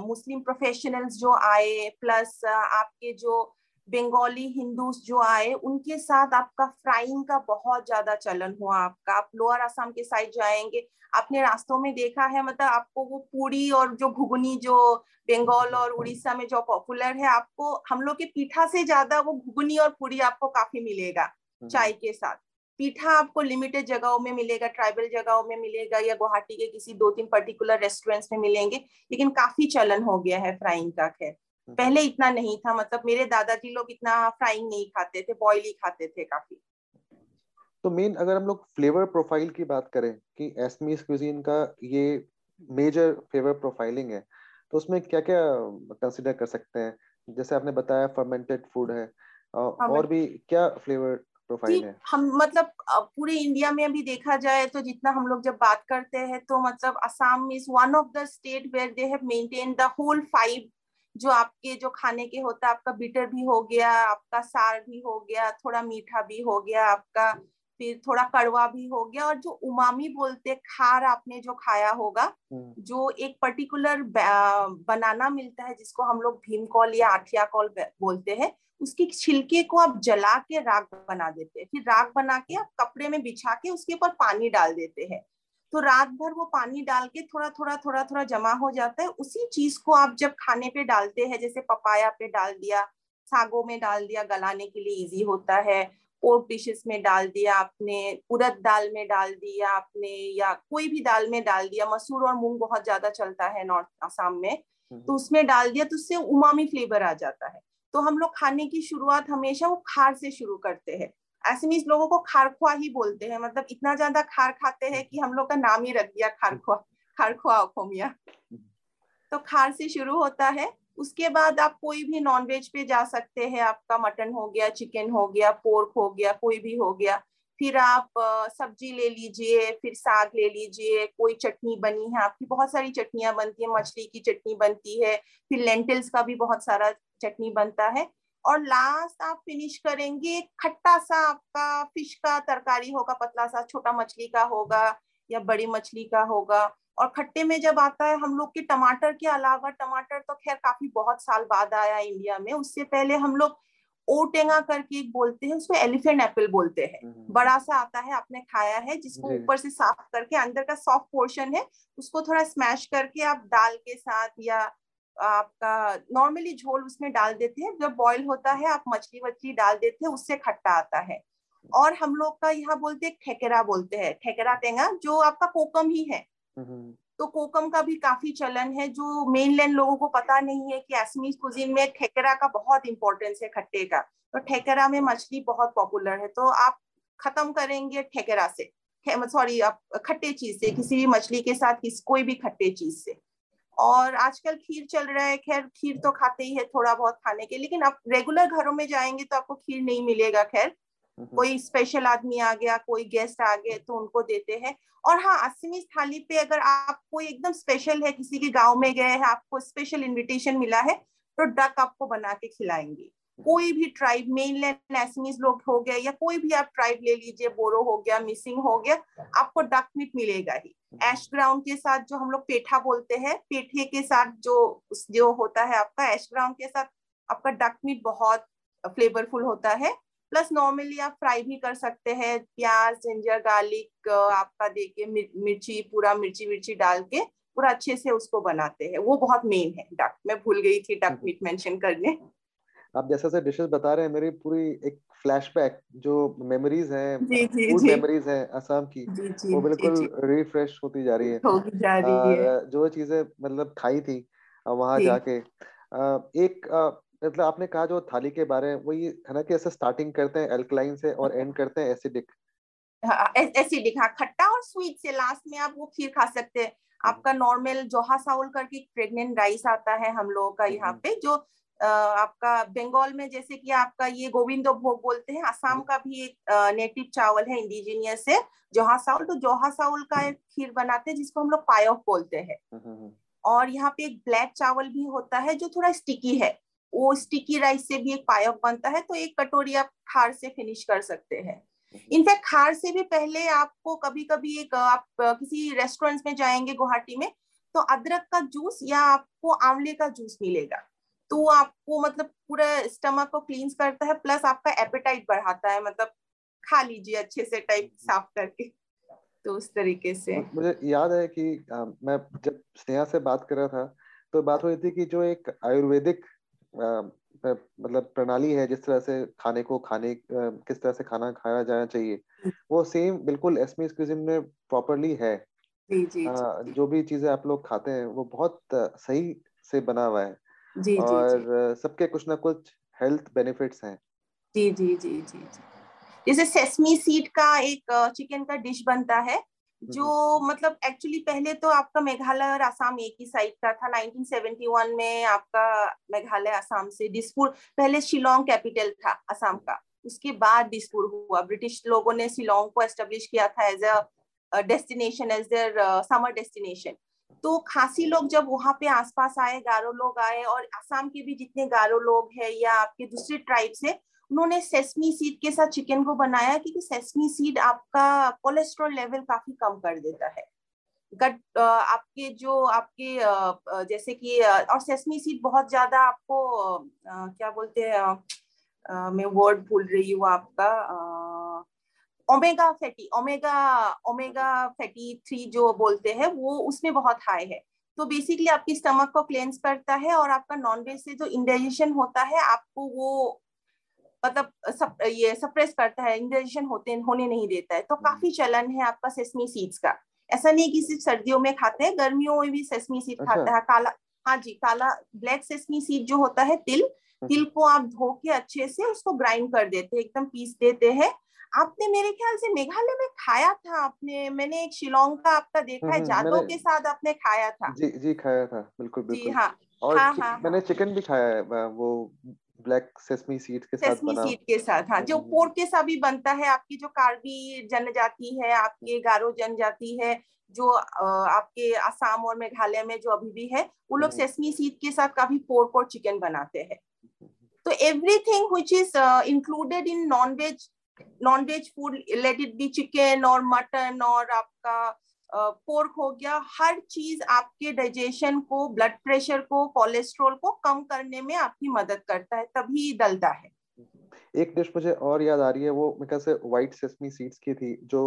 मुस्लिम प्रोफेशनल्स जो आए प्लस आपके जो बंगाली हिंदूस जो आए उनके साथ आपका फ्राइंग का बहुत ज़्यादा चलन हुआ आपका आप लोअर असम के साइड जाएँगे आपने रास्तों में देखा है मतलब आपको वो पूरी और जो घुगनी जो बंगाल और उड़ीसा में जो पॉपुलर है आपको हम लोग के पीठा से ज़्यादा वो घुगनी और पूरी आपको काफ़ी मिलेगा हम्म। चाय के साथ पीठा आपको लिमिटेड जगहों में मिलेगा ट्राइबल जगहों में मिलेगा या गुवाहाटी के किसी दो तीन पर्टिकुलर रेस्टोरेंट्स में मिलेंगे लेकिन काफ़ी चलन हो गया है फ्राइंग का खैर। पहले इतना नहीं था मतलब मेरे दादाजी लोग इतना फ्राइंग नहीं खाते थे बॉयल ही खाते थे काफ़ी। तो मेन अगर हम लोग फ्लेवर प्रोफ़ाइल की बात करें कि एसमीस क्विजीन का ये मेजर फ्लेवर प्रोफाइलिंग है तो उसमें क्या क्या कंसिडर कर सकते हैं? जैसे आपने बताया फर्मेंटेड फ़ूड है और भी क्या फ्लेवर प्रोफ़ाइल है? हम मतलब पूरे इंडिया में अभी देखा जाए तो जितना हम लोग जब बात करते हैं तो मतलब Assam is one of the state where they have maintain the whole five जो आपके जो खाने के होता है आपका बिटर भी हो गया आपका सार भी हो गया थोड़ा मीठा भी हो गया आपका फिर थोड़ा कड़वा भी हो गया और जो उमामी बोलते खार आपने जो खाया होगा हम्म। जो एक पर्टिकुलर बनाना मिलता है जिसको हम लोग भीम भीमकॉल या आठिया कॉल बोलते हैं उसके छिलके को आप जला के राग बना देते हैं फिर राग बना के आप कपड़े में बिछा के उसके ऊपर पानी डाल देते हैं तो रात भर वो पानी डाल के थोड़ा थोड़ा थोड़ा थोड़ा जमा हो जाता है। उसी चीज़ को आप जब खाने पे डालते हैं जैसे पपाया पे डाल दिया सागों में डाल दिया गलाने के लिए इजी होता है। पोर्क डिशेस में डाल दिया आपने उड़द दाल में डाल दिया आपने या कोई भी दाल में डाल दिया मसूर और मूंग बहुत ज़्यादा चलता है नॉर्थ आसाम में हम्म। तो उसमें डाल दिया तो उससे उमामी फ्लेवर आ जाता है। तो हम लोग खाने की शुरुआत हमेशा वो खार से शुरू करते हैं। ऐसे मीन लोगों को खारखुआ ही बोलते हैं मतलब इतना ज़्यादा खार खाते हैं कि हम लोग का नाम ही रख दिया खारखुआ खारखुआ तो खार से शुरू होता है, उसके बाद आप कोई भी नॉनवेज पे जा सकते हैं, आपका मटन हो गया चिकन हो गया पोर्क हो गया, कोई भी हो गया, फिर आप सब्ज़ी ले लीजिए, फिर साग ले लीजिए, कोई चटनी बनी है, आपकी बहुत सारी चटनियाँ बनती है, मछली की चटनी बनती है, फिर लेंटिल्स का भी बहुत सारा चटनी बनता है और लास्ट आप फिनिश करेंगे खट्टा सा आपका फ़िश का तरकारी होगा पतला सा छोटा मछली का होगा या बड़ी मछली का होगा। और खट्टे में जब आता है हम लोग के टमाटर के अलावा टमाटर तो खैर काफ़ी बहुत साल बाद आया इंडिया में उससे पहले हम लोग ओटेंगा करके एक बोलते हैं उसको एलिफेंट एप्पल बोलते हैं। हम्म। बड़ा सा आता है आपने खाया है जिसको ऊपर से साफ़ करके अंदर का सॉफ्ट पोर्शन है उसको थोड़ा स्मैश करके आप दाल के साथ या आपका नॉर्मली झोल उसमें डाल देते हैं। जब बॉईल होता है आप मछली वछली डाल देते हैं उससे खट्टा आता है। और हम लोग का यहाँ बोलते हैं ठेकेरा बोलते हैं ठेकेरा टेंगा जो आपका कोकम ही है। तो कोकम का भी काफ़ी चलन है जो मेनलैंड लोगों को पता नहीं है कि एसमीज कुजीन में ठेकेरा का बहुत इंपॉर्टेंस है खट्टे का। तो ठेकेरा में मछली बहुत पॉपुलर है। तो आप खत्म करेंगे ठेकेरा से। सॉरी आप खट्टे चीज़ से किसी भी मछली के साथ किस कोई भी खट्टे चीज़ से। और आजकल खीर चल रहा है खैर खीर तो खाते ही है थोड़ा बहुत खाने के लेकिन आप रेगुलर घरों में जाएँगे तो आपको खीर नहीं मिलेगा खैर। कोई स्पेशल आदमी आ गया कोई गेस्ट आ गया तो उनको देते हैं। और हाँ असमी थाली पे अगर आप कोई एकदम स्पेशल है किसी के गाँव में गए हैं आपको स्पेशल इनविटेशन मिला है तो डक आपको बना के खिलाएँगे। कोई भी ट्राइब मेनलैंड एसमीज लोग हो गए या कोई भी आप ट्राइब ले लीजिए बोरो हो गया मिसिंग हो गया आपको डक मीट मिलेगा ही। एश ग्राउंड के साथ जो हम लोग पेठा बोलते हैं पेठे के साथ जो जो होता है आपका एश ग्राउंड के साथ आपका डक मीट बहुत फ्लेवरफुल होता है। प्लस नॉर्मली आप फ्राई भी कर सकते हैं प्याज जिंजर गार्लिक आपका देके मिर्ची पूरा मिर्ची मिर्ची डाल के पूरा अच्छे से उसको बनाते हैं। वो बहुत मेन है। डक मैं भूल गई थी डक मीट मेंशन करने। आप जैसे जैसे डिशेस बता रहे हैं मेरी पूरी एक फ्लैशबैक जो मेमोरीज हैं फ़ूड मेमोरीज हैं असम की जी, जी, वो बिल्कुल रिफ्रेश होती जा रही है। जा रही है। आ, जो चीज़ें मतलब खाई थी वहाँ जाके एक मतलब आपने कहा जो थाली के बारे में वही है ना कि ऐसे स्टार्टिंग करते हैं एल्कलाइन से और एंड करते हैं एसिडिक एसिडिक हाँ खट्टा और स्वीट से लास्ट में आप वो खीर खा सकते हैं। हम्म। आपका नॉर्मल जोहा साउल करके प्रेग्नेंट राइस आता है हम लोगों का यहाँ हम्म। पे जो आपका बंगाल में जैसे कि आपका ये गोविंदो भोग बोलते हैं असम का भी एक नेटिव चावल है इंडिजीनियस है जोहा साउल तो जोहा साउल का एक खीर बनाते हैं जिसको हम लोग पायोक बोलते हैं। हम्म, और यहाँ पे एक ब्लैक चावल भी होता है जो थोड़ा स्टिकी है। वो स्टिकी राइस से भी एक पायक बनता है तो एक कटोरी आप खार से फिनिश कर सकते हैं। इनफैक्ट खार से भी पहले आपको कभी कभी एक आप किसी रेस्टोरेंट में जाएँगे गुवाहाटी में तो अदरक का जूस या आपको आंवले का जूस मिलेगा। तो आपको मतलब पूरा स्टमक को क्लींस करता है प्लस आपका एपेटाइट बढ़ाता है मतलब खा लीजिए अच्छे से टाइप साफ़ करके। तो उस तरीके से। मुझे याद है कि आ, मैं जब स्नेहा से बात कर रहा था तो बात हो रही थी कि जो एक आयुर्वेदिक मतलब प्रणाली है जिस तरह से खाने को खाने किस तरह से खाना खाया जाना चाहिए हम्म। वो सेम बिल्कुल एसमी क्यूजिन में प्रॉपरली है। जी, जी, आ, जो भी चीज़ें आप लोग खाते हैं वो बहुत सही से बना हुआ है। जी, और सबके कुछ ना कुछ हेल्थ बेनिफिट्स हैं। जी जी जी जी जैसे सेसमी सीड का एक चिकन का डिश बनता है जो मतलब एक्चुअली पहले तो आपका मेघालय और आसाम एक ही साइड का था। 1971 में आपका मेघालय आसाम से डिस्पुर पहले शिलोंग कैपिटल था आसाम का। उसके बाद डिस्पुर हुआ। ब्रिटिश लोगों ने शिलोंग को एस्टेब्लिश किया था as a destination as their summer destination तो खासी लोग जब वहाँ पे आसपास आए, गारो लोग आए और आसाम के भी जितने गारो लोग हैं या आपके दूसरे ट्राइब से उन्होंने सेसमी सीड के साथ चिकन को बनाया क्योंकि सेसमी सीड आपका कोलेस्ट्रॉल लेवल काफ़ी कम कर देता है। गट आपके जो आपके जैसे कि और सेसमी सीड बहुत ज़्यादा आपको क्या बोलते हैं मैं वर्ड भूल रही हूँ आपका omega fatty omega omega fatty three जो बोलते हैं वो उसमें बहुत हाई है तो बेसिकली आपकी स्टमक को क्लेंस करता है और आपका नॉन वेज से जो इंडाइजेशन होता है आपको वो मतलब सप, ये सप्रेस करता है इंडाइजेशन होते होने नहीं देता है तो हम्म। काफ़ी चलन है आपका सेसमी सीड्स का ऐसा नहीं कि सिर्फ़ सर्दियों में खाते हैं गर्मियों में भी सेसमी सीड अच्छा। खाता है काला हाँ जी काला ब्लैक सेसमी सीड जो होता है तिल हम्म। तिल को आप धो के अच्छे से उसको ग्राइंड कर देते हैं एकदम पीस देते हैं आपने मेरे ख्याल से मेघालय में खाया था आपने? मैंने एक शिलोंग का आपका देखा है हम्म, जादव के साथ आपने खाया था। जी जी खाया था बिल्कुल बिल्कुल। जी हाँ। और हाँ, हाँ, मैंने चिकन हाँ। भी खाया है वो ब्लैक सेसमी सीड के साथ बना। सीड के साथ हाँ जो पोर्क के साथ भी बनता है आपकी जो कार्बी जनजाति है आपके गारो जनजाति है जो आपके आसाम और मेघालय में जो अभी भी है वो लोग सेसमी सीड के साथ काफ़ी पोर्क और चिकन बनाते हैं। तो everything which is included in non veg non veg food let it be chicken और मटन और आपका पोर्क हो गया हर चीज़ आपके डाइजेशन को ब्लड प्रेशर को कोलेस्ट्रॉल को कम करने में आपकी मदद करता है तभी डलता है। एक डिश मुझे और याद आ रही है वो मेरे से व्हाइट सेसमी सीड्स की थी जो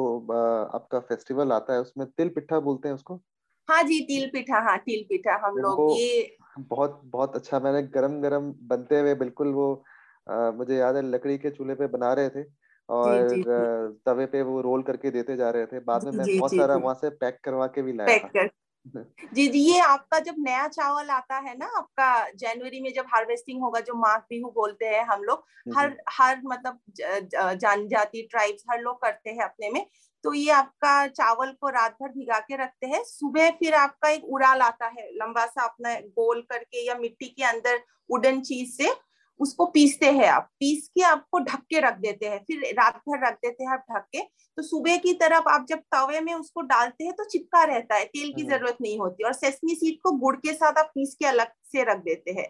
आपका फेस्टिवल आता है उसमें तिल पिठा बोलते हैं उसको? हाँ जी तिल पिठा हाँ तिल पिठा हम लोग ये बहुत बहुत अच्छा मैंने गरम गरम बनते हुए बिल्कुल वो आ, मुझे याद है लकड़ी के चूल्हे पे बना रहे थे और जी, जी, तवे पे वो रोल करके देते जा रहे थे। बाद में मैं बहुत सारा वहाँ से पैक करवा के भी लाया पैक कर जी जी ये आपका जब नया चावल आता है ना आपका जनवरी में जब हार्वेस्टिंग होगा जो माघ बिहू बोलते हैं हम लोग हर हर मतलब जनजाति ट्राइब्स हर लोग करते हैं अपने में। तो ये आपका चावल को रात भर भिगा के रखते हैं। सुबह फिर आपका एक उड़ाल आता है लंबा सा अपना गोल करके या मिट्टी के अंदर वुडन चीज़ से। उसको पीसते हैं आप। पीस के आपको ढक के रख देते हैं। फिर रात भर रख देते हैं आप ढक के। तो सुबह की तरफ़ आप जब तवे में उसको डालते हैं तो चिपका रहता है। तेल की हम्म। ज़रूरत नहीं होती और सेसमी सीड को गुड़ के साथ आप पीस के अलग से रख देते हैं।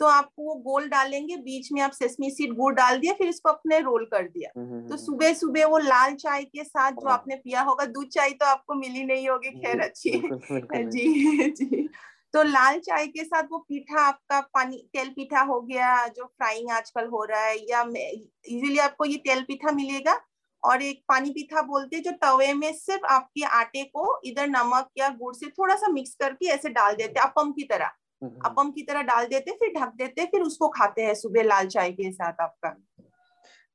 तो आपको वो गोल डालेंगे बीच में आप सेसमी सीड गुड़ डाल दिया फिर इसको अपने रोल कर दिया। तो सुबह सुबह वो लाल चाय के साथ जो हाँ। आपने पिया होगा दूध चाय तो आपको मिली नहीं होगी खैर अच्छी। जी जी। तो लाल चाय के साथ वो पीठा आपका पानी तेल पीठा हो गया जो फ्राइंग आजकल हो रहा है या इजीली आपको ये तेल पीठा मिलेगा। और एक पानी पीठा बोलते हैं जो तवे में सिर्फ़ आपके आटे को इधर नमक या गुड़ से थोड़ा सा मिक्स करके ऐसे डाल देते अपम की तरह। अपम की तरह डाल देते फिर ढक देते फिर उसको खाते हैं सुबह लाल चाय के साथ आपका।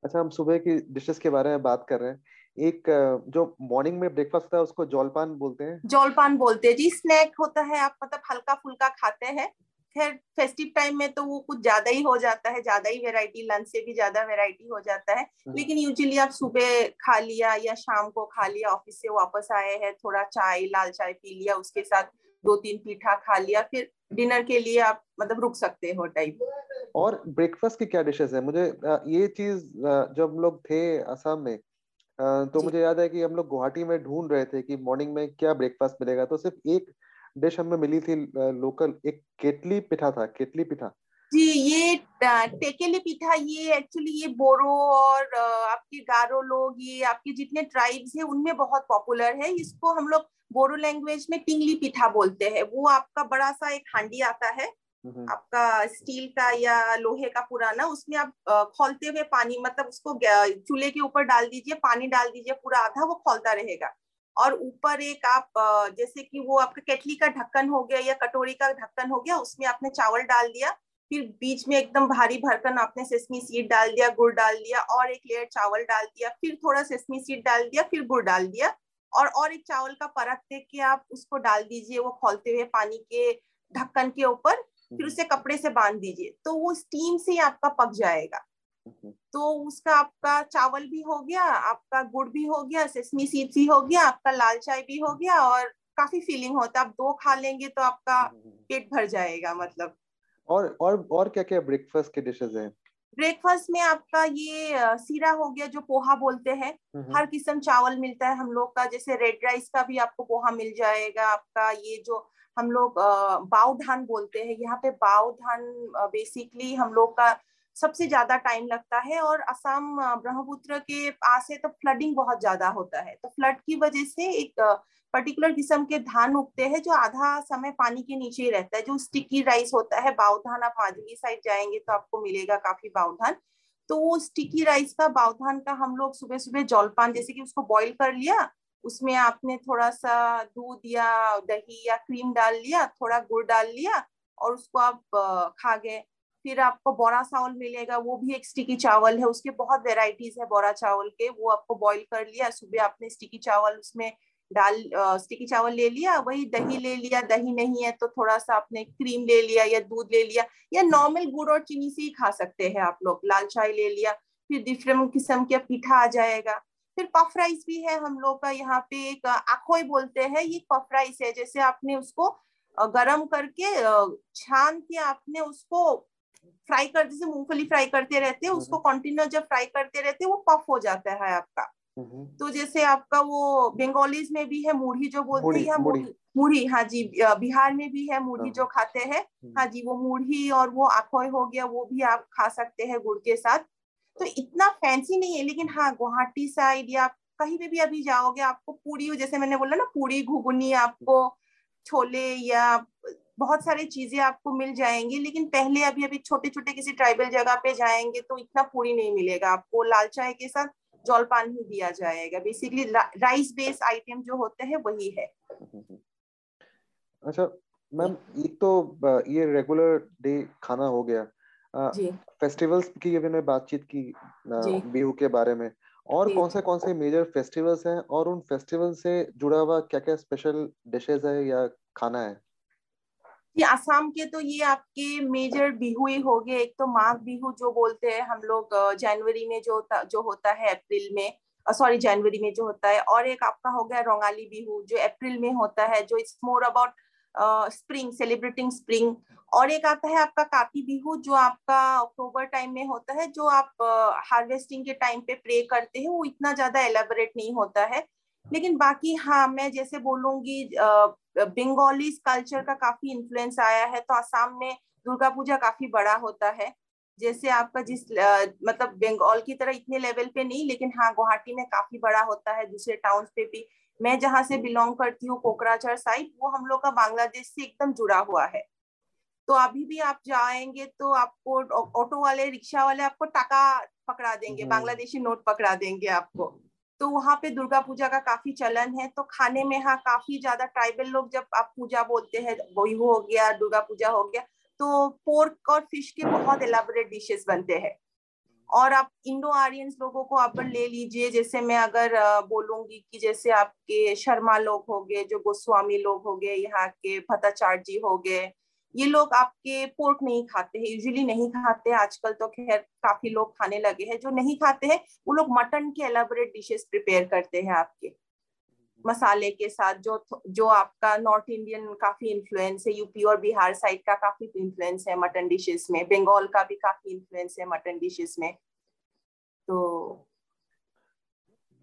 अच्छा हम सुबह की डिशेस के बारे में बात कर रहे हैं। एक जो मॉर्निंग में ब्रेकफास्ट होता है उसको जौलपान बोलते हैं? जौलपान बोलते हैं जी। स्नैक होता है आप मतलब हल्का फुल्का खाते हैं। खैर फेस्टिव टाइम में तो वो कुछ ज़्यादा ही हो जाता है ज़्यादा ही वेराइटी लंच से भी ज़्यादा वेराइटी हो जाता है। हम्म। लेकिन यूजुअली आप सुबह खा लिया या शाम को खा लिया ऑफ़िस से वापस आए हैं थोड़ा चाय लाल चाय पी लिया उसके साथ दो तीन पीठा खा लिया फिर डिनर के लिए आप मतलब रुक सकते हो टाइप और ब्रेकफास्ट की क्या डिशेस है? मुझे ये चीज़ जब हम लोग थे असम में तो मुझे याद है कि हम लोग गुवाहाटी में ढूंढ रहे थे कि मॉर्निंग में क्या ब्रेकफास्ट मिलेगा तो सिर्फ़ एक डिश हमें मिली थी लोकल एक केटली पिठा था केटली पिठा। जी ये टेकेली पिठा ये एक्चुअली ये बोरो और आपके गारो लोग ये आपके जितने ट्राइब्स हैं उनमें बहुत पॉपुलर है। इसको हम लोग बोरो लैंग्वेज में टिंगली पिठा बोलते हैं। वो आपका बड़ा सा एक हांडी आता है। आपका स्टील का या लोहे का पुराना उसमें आप खोलते हुए पानी मतलब उसको चूल्हे के ऊपर डाल दीजिए, पानी डाल दीजिए, पूरा आधा वो खोलता रहेगा। और ऊपर एक आप जैसे कि वो आपका केटली का ढक्कन हो गया या कटोरी का ढक्कन हो गया, उसमें आपने चावल डाल दिया, फिर बीच में एकदम भारी भरकन आपने सेसमी सीड डाल दिया, गुड़ डाल दिया, और एक लेयर चावल डाल दिया, फिर थोड़ा सेसमी सीड डाल दिया, फिर गुड़ डाल दिया, और और एक चावल का परत दे के आप उसको डाल दीजिए, वो खोलते हुए पानी के ढक्कन के ऊपर फिर उसे कपड़े से बाँध दीजिए तो वो स्टीम से ही आपका पक जाएगा। तो उसका आपका चावल भी हो गया आपका गुड़ भी हो गया सेसमी सीड्स भी हो गया आपका लाल चाय भी हो गया और काफ़ी फीलिंग होता है। आप दो खा लेंगे तो आपका पेट भर जाएगा मतलब। और और और क्या क्या ब्रेकफास्ट के डिशेस हैं? ब्रेकफास्ट में आपका ये सीरा हो गया जो पोहा बोलते हैं। हर किस्म चावल मिलता है हम लोग का जैसे रेड राइस का भी आपको पोहा मिल जाएगा आपका ये जो हम लोग बाव धान बोलते हैं। यहाँ पे बाव धान बेसिकली हम लोग का सबसे ज़्यादा टाइम लगता है और असम ब्रह्मपुत्र के पास है तो फ्लडिंग बहुत ज़्यादा होता है। तो फ्लड की वजह से एक पर्टिकुलर किस्म के धान उगते हैं जो आधा समय पानी के नीचे ही रहता है। जो स्टिकी राइस होता है बाउधान आप माजली साइड जाएँगे तो आपको मिलेगा काफ़ी बाउधान तो वो स्टिकी राइस का बाउधान का हम लोग सुबह सुबह जौलपान, जैसे कि उसको बॉईल कर लिया उसमें आपने थोड़ा सा दूध या दही या क्रीम डाल लिया, थोड़ा गुड़ डाल लिया और उसको आप खा गए। फिर आपको बोरा चावल मिलेगा, वो भी एक स्टिकी चावल है, उसके बहुत वेराइटीज है बोरा चावल के, वो आपको बॉईल कर लिया, सुबह आपने स्टिकी चावल उसमें डाल स्टिकी चावल ले लिया, वही दही ले लिया, दही नहीं है तो थोड़ा सा आपने क्रीम ले लिया या दूध ले लिया, या नॉर्मल गुड़ और चीनी से ही खा सकते हैं आप लोग, लाल चाय ले लिया, फिर डिफरेंट किस्म का पीठा आ जाएगा। फिर पफ राइस भी है हम लोग का यहाँ पे एक आखोई बोलते हैं ये पफ राइस है जैसे आपने उसको गरम करके छान के आपने उसको फ्राई कर जैसे मूंगफली फ्राई करते रहते हैं उसको कंटिन्यू जब फ्राई करते रहते हैं वो पफ हो जाता है आपका। तो जैसे आपका वो बंगालीज में भी है मूढ़ी जो बोलते हैं मूढ़ी। हाँ जी बिहार में भी है मूढ़ी हाँ। जो खाते हैं। हम्म। हाँ जी वो मूढ़ी और वो आखोई हो गया वो भी आप खा सकते हैं गुड़ के साथ। तो इतना फैंसी नहीं है, लेकिन हाँ गुवाहाटी साइड या कहीं पे भी अभी जाओगे, आपको पूरी जैसे मैंने बोला ना, पूरी घुगुनी आपको, छोले या बहुत सारी चीज़ें आपको मिल जाएँगी, लेकिन पहले अभी अभी छोटे छोटे किसी ट्राइबल जगह पे जाएँगे तो इतना पूरी नहीं मिलेगा। आपको लाल चाय के साथ जलपान ही दिया जाएगा। बेसिकली राइस बेस्ड आइटम जो होते हैं, वही है। अच्छा मैम एक तो ये रेगुलर डे खाना हो गया। फेस्टिवल्स की अभी मैं बातचीत की बिहू के बारे में। और कौन से कौन से मेजर फेस्टिवल्स हैं और उन फेस्टिवल से जुड़ा हुआ क्या क्या स्पेशल डिशेस है या खाना है? ये आसाम के तो ये आपके मेजर बिहू ही हो गए। एक तो माघ बिहू जो बोलते हैं हम लोग जनवरी में जो जो होता है अप्रैल में सॉरी जनवरी में जो होता है। और एक आपका हो गया रोंगाली बिहू जो अप्रैल में होता है जो it's more about spring celebrating spring और एक आता है आपका कापी बिहू, जो आपका अक्टूबर टाइम में होता है, जो आप हार्वेस्टिंग के टाइम पे प्रे करते हैं, वो इतना ज़्यादा एलेबोरेट नहीं होता है। लेकिन बाकी हाँ मैं जैसे बोलूँगी बंगाली कल्चर का काफ़ी इन्फ्लुएंस आया है तो आसाम में दुर्गा पूजा काफ़ी बड़ा होता है। जैसे आपका जिस मतलब बंगाल की तरह इतने लेवल पे नहीं, लेकिन हाँ गुवाहाटी में काफ़ी बड़ा होता है, दूसरे टाउन पे भी। मैं जहाँ से बिलोंग करती हूँ कोकराझार साइड वो हम लोग का बांग्लादेश से एकदम जुड़ा हुआ है। तो अभी भी आप जाएँगे तो आपको ऑटो वाले रिक्शा वाले आपको टाका पकड़ा देंगे हम्म। बांग्लादेशी नोट पकड़ा देंगे आपको। तो वहाँ पे दुर्गा पूजा का काफ़ी चलन है तो खाने में हाँ काफ़ी ज़्यादा ट्राइबल लोग जब आप पूजा बोलते हैं वही हो गया दुर्गा पूजा हो गया तो पोर्क और फ़िश के बहुत एलाबोरेट डिशेस बनते हैं। और आप इंडो आर्यन लोगों को आप ले लीजिए। जैसे मैं अगर बोलूँगी कि जैसे आपके शर्मा लोग हो गए, जो गोस्वामी लोग हो गए, यहाँ के भट्टाचार्य जी हो गए, ये लोग आपके पोर्क नहीं खाते हैं यूजुअली नहीं खाते। आजकल तो खैर काफ़ी लोग खाने लगे हैं। जो नहीं खाते हैं, वो लोग मटन के एलाबोरेट डिशेस प्रिपेयर करते हैं आपके। मसाले के साथ जो जो आपका नॉर्थ इंडियन काफ़ी इन्फ्लुएंस है यूपी और बिहार साइड का काफ़ी इन्फ्लुएंस है मटन डिशेस में बंगाल का भी काफ़ी इन्फ्लुएंस है मटन डिशेस में। तो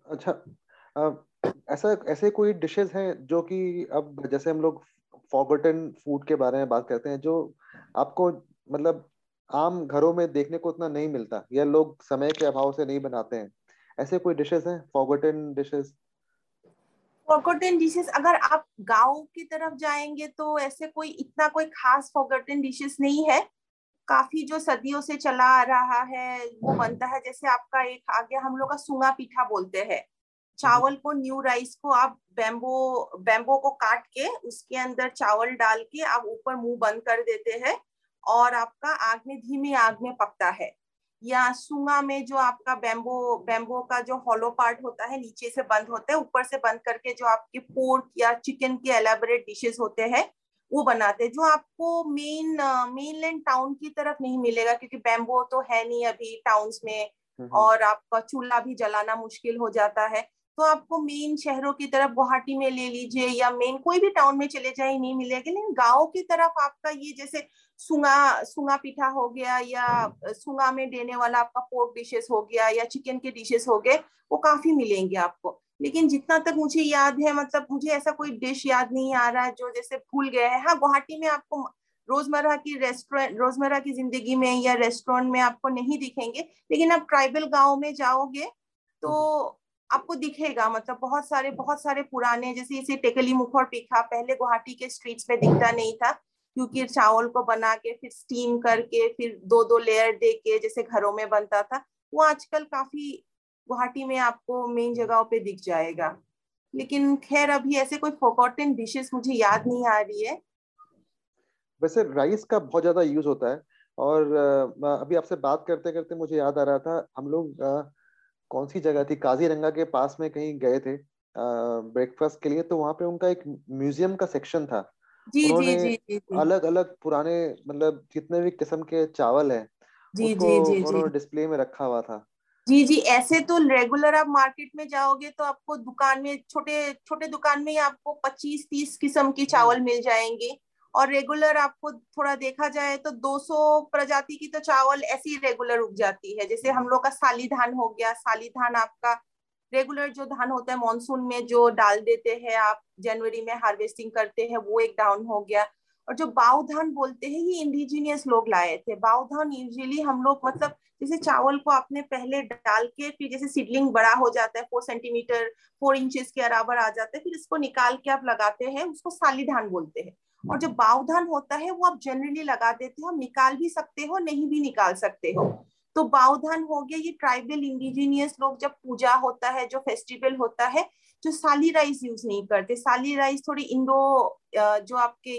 अच्छा आ, ऐसा ऐसे कोई डिशेस हैं जो कि अब जैसे हम लोग फॉरगॉटन फ़ूड के बारे में बात करते हैं जो आपको मतलब आम घरों में देखने को उतना नहीं मिलता या लोग समय के अभाव से नहीं बनाते हैं? ऐसे कोई डिशेस हैं फॉरगॉटन डिशेस फॉरगॉटन डिशेस अगर आप गाँव की तरफ़ जाएँगे तो ऐसे कोई इतना कोई खास फॉरगॉटन डिशेस नहीं है। काफ़ी जो सदियों से चला आ रहा है, वो बनता है। जैसे आपका एक आ गया हम लोग का सुंगा पीठा बोलते हैं। चावल को न्यू राइस को आप बैम्बो बैम्बो को काट के उसके अंदर चावल डाल के आप ऊपर मुँह बंद कर देते हैं और आपका आग में, धीमी आग में पकता है। या सुंगा में जो आपका बैम्बो बैम्बो का जो हॉलो पार्ट होता है नीचे से बंद होता है ऊपर से बंद करके जो आपके पोर्क या चिकन के एलेबोरेट डिशेस होते हैं वो बनाते हैं जो आपको मेन मेन लैंड टाउन की तरफ़ नहीं मिलेगा क्योंकि बैम्बो तो है नहीं अभी टाउन्स में और आपका चूल्हा भी जलाना मुश्किल हो जाता है तो आपको मेन शहरों की तरफ़ गुवाहाटी में ले लीजिए या मेन कोई भी टाउन में चले जाए नहीं मिलेगा लेकिन गाँव की तरफ़ आपका ये जैसे सुंगा सुंगा पीठा हो गया या सुंगा में देने वाला आपका पोर्क डिशेस हो गया या चिकन के डिशेस हो गए, वो काफ़ी मिलेंगे आपको। लेकिन जितना तक मुझे याद है मतलब मुझे ऐसा कोई डिश याद नहीं आ रहा है जो जैसे भूल गया है। हाँ गुवाहाटी में आपको रोज़मर्रा की रेस्टोरेंट रोज़मर्रा की ज़िंदगी में या रेस्टोरेंट में आपको नहीं दिखेंगे, लेकिन आप ट्राइबल गाँव में जाओगे तो आपको दिखेगा मतलब बहुत सारे बहुत सारे पुराने, जैसे इसे टेकली मुखर पीखा पहले गुवाहाटी के स्ट्रीट्स में दिखता नहीं था क्योंकि चावल को बना के, फिर स्टीम करके, फिर दो दो लेयर दे के जैसे घरों में बनता था, वो आजकल काफ़ी गुवाहाटी में आपको मेन जगहों पे दिख जाएगा। लेकिन खैर, अभी ऐसे कोई फोकॉटन डिशेस मुझे याद नहीं आ रही है। वैसे राइस का बहुत ज़्यादा यूज़ होता है और अभी आपसे बात करते करते मुझे याद आ रहा था, हम लोग कौन सी जगह थी? काजीरंगा के पास में कहीं गए थे ब्रेकफास्ट के लिए तो वहाँ पे उनका एक म्यूज़ियम का सेक्शन था। जी, जी, जी, जी, अलग अलग पुराने मतलब जितने भी किस्म के चावल है जी, जी, जी, उन्होंने डिस्प्ले में रखा हुआ था। जी जी ऐसे तो रेगुलर आप मार्केट में जाओगे तो आपको दुकान में छोटे छोटे दुकान में आपको 25-30 किस्म के चावल मिल जाएँगे और रेगुलर आपको थोड़ा देखा जाए तो 200 प्रजाति की तो चावल ऐसी रेगुलर उग जाती है जैसे हम लोग का साली धान हो गया साली धान आपका रेगुलर जो धान होता है मानसून में जो डाल देते हैं आप जनवरी में हार्वेस्टिंग करते हैं, वो एक डाउन हो गया। और जो बाव धान बोलते हैं, ये इंडिजीनियस लोग लाए थे। बाव धान यूजली हम लोग मतलब जैसे चावल को आपने पहले डाल के, फिर जैसे सीडलिंग बड़ा हो जाता है फोर सेंटीमीटर फोर इंचेस के बराबर आ जाता है, फिर इसको निकाल के आप लगाते हैं, उसको साली धान बोलते हैं। और जो बाव धान होता है, वो आप जनरली लगा देते हो निकाल भी सकते हो, नहीं भी निकाल सकते हो। तो बाउधान हो गया ये ट्राइबल इंडिजीनियस लोग जब पूजा होता है, जो फेस्टिवल होता है, जो साली राइस यूज़ नहीं करते। साली राइस थोड़ी इंडो जो आपके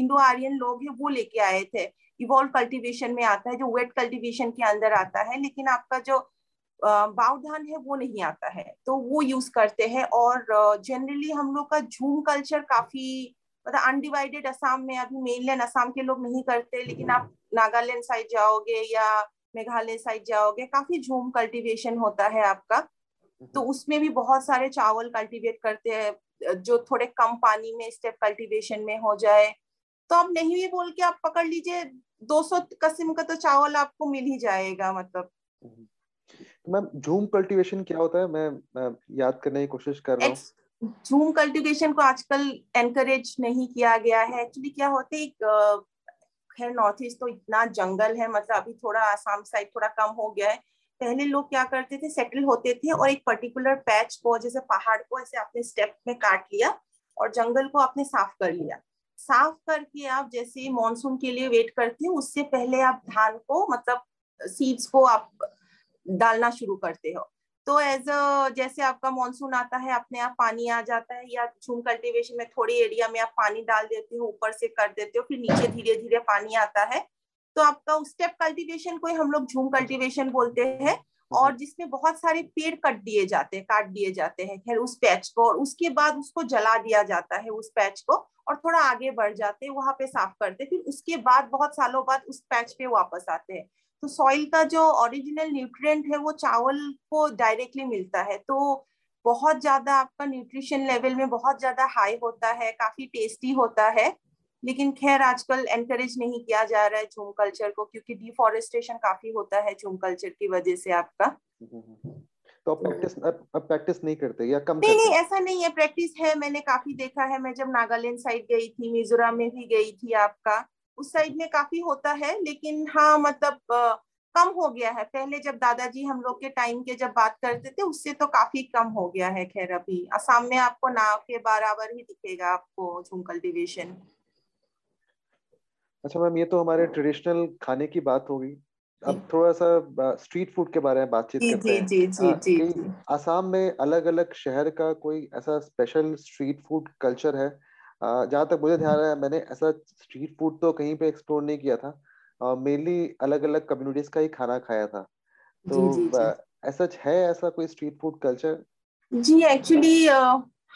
इंडो आर्यन लोग हैं, वो लेके आए थे। इवॉल्व कल्टीवेशन में आता है, जो वेट कल्टीवेशन के अंदर आता है, लेकिन आपका जो बावधान है, वो नहीं आता है। तो वो यूज़ करते हैं और जनरली हम लोग का झूम कल्चर काफ़ी मतलब अनडिवाइडेड असम में, अभी मेनलैंड असम के लोग नहीं करते, लेकिन आप नागालैंड साइड जाओगे या मेघालय साइड जाओगे काफ़ी झूम कल्टीवेशन होता है आपका। तो उसमें भी बहुत सारे चावल कल्टीवेट करते हैं जो थोड़े कम पानी में स्टेप कल्टीवेशन में हो जाए। तो अब नहीं भी बोल के आप पकड़ लीजिए 200 किस्म का तो चावल आपको मिल ही जाएगा मतलब। तो मैम झूम कल्टीवेशन क्या होता है? मैं, मैं याद करने की कोशिश कर रहा हूँ। झूम कल्टीवेशन को आजकल एनकरेज नहीं किया गया है। एक्चुअली क्या होते एक खैर नॉर्थ ईस्ट तो इतना जंगल है मतलब अभी थोड़ा आसाम साइड थोड़ा कम हो गया है। पहले लोग क्या करते थे सेटल होते थे और एक पर्टिकुलर पैच को, जैसे पहाड़ को ऐसे अपने स्टेप में काट लिया और जंगल को आपने साफ़ कर लिया। साफ़ करके आप जैसे मानसून के लिए वेट करते हैं, उससे पहले आप धान को मतलब सीड्स को आप डालना शुरू करते हो। तो एज अ जैसे आपका मानसून आता है, अपने आप पानी आ जाता है या झूम कल्टीवेशन में थोड़ी एरिया में आप पानी डाल देते हो, ऊपर से कर देते हो, फिर नीचे धीरे धीरे पानी आता है तो आपका स्टेप कल्टीवेशन को हम लोग झूम कल्टीवेशन बोलते हैं और जिसमें बहुत सारे पेड़ कट दिए जाते हैं, काट दिए जाते हैं, खैर उस पैच को और उसके बाद उसको जला दिया जाता है उस पैच को और थोड़ा आगे बढ़ जाते हैं, वहाँ पे साफ़ करते फिर उसके बाद, बहुत सालों बाद उस पैच पे वापस आते हैं। तो सॉइल का जो ओरिजिनल न्यूट्रिएंट है वो चावल को डायरेक्टली मिलता है। तो बहुत ज़्यादा आपका न्यूट्रिशन लेवल में बहुत ज़्यादा हाई होता है काफ़ी टेस्टी होता है। लेकिन खैर आजकल एनकरेज नहीं किया जा रहा है झूम कल्चर को क्योंकि डिफॉरेस्टेशन काफ़ी होता है झूम कल्चर की वजह से आपका। तो प्रैक्टिस अब प्रैक्टिस नहीं करते या कम नहीं नहीं ऐसा नहीं है। प्रैक्टिस है मैंने काफ़ी देखा है। मैं जब नागालैंड साइड गई थी मिजोरम में भी गई थी आपका। उस साइड में काफ़ी होता है लेकिन हाँ मतलब कम हो गया है। पहले जब दादाजी हम लोग के टाइम के जब बात करते थे उससे तो काफ़ी कम हो गया है खैर अभी। असम में आपको नाव के बराबर ही दिखेगा आपको झूम कल्टिवेशन अच्छा मैम ये तो हमारे ट्रेडिशनल खाने की बात होगी अब थोड़ा सा स्ट्रीट फ़ूड के बारे में बातचीत करते हैं। जी जी जी जी। आसाम में अलग अलग शहर का कोई ऐसा स्पेशल स्ट्रीट फ़ूड कल्चर है जहाँ तक मुझे ध्यान है मैंने ऐसा स्ट्रीट फ़ूड तो कहीं पे एक्सप्लोर नहीं किया था। मेनली अलग अलग कम्युनिटीज का ही खाना खाया था। तो जी, जी, ऐसा है ऐसा कोई स्ट्रीट फ़ूड कल्चर जी एक्चुअली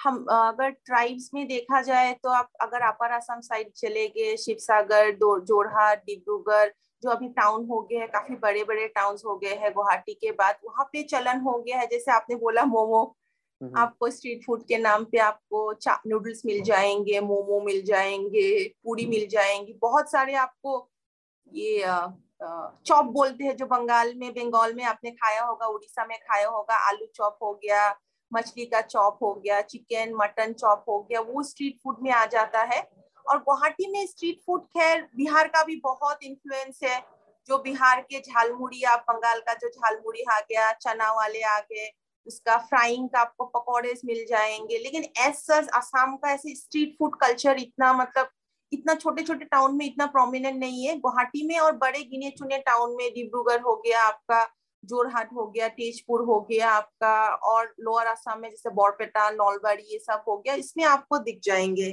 हम अगर ट्राइब्स में देखा जाए तो आप अगर अपर असम साइड चले गए शिव सागर जोरहाट डिब्रूगढ़ जो अभी टाउन हो गए हैं काफ़ी बड़े बड़े टाउन हो गए हैं गुवाहाटी के बाद वहाँ पे चलन हो गया है जैसे आपने बोला मोमो। आपको स्ट्रीट फ़ूड के नाम पे आपको नूडल्स मिल जाएँगे मोमो मिल जाएँगे पूरी मिल जाएँगी बहुत सारे आपको ये चॉप बोलते हैं जो बंगाल में बंगाल में आपने खाया होगा उड़ीसा में खाया होगा आलू चॉप हो गया मछली का चॉप हो गया चिकन मटन चॉप हो गया वो स्ट्रीट फ़ूड में आ जाता है। और गुवाहाटी में स्ट्रीट फ़ूड खैर बिहार का भी बहुत इन्फ्लुएंस है जो बिहार के झालमुड़ी आप बंगाल का जो झालमुड़ी आ गया चना वाले आ गए उसका फ्राइंग का आपको पकौड़े मिल जाएँगे। लेकिन ऐसा आसाम का ऐसे स्ट्रीट फ़ूड कल्चर इतना मतलब इतना छोटे छोटे टाउन में इतना प्रोमिनेंट नहीं है। गुवाहाटी में और बड़े गिने चुने टाउन में डिब्रूगढ़ हो गया आपका जोरहाट हो गया तेजपुर हो गया आपका और लोअर आसाम में जैसे बोरपेटा नौलबाड़ी ये सब हो गया। इसमें आपको दिख जाएँगे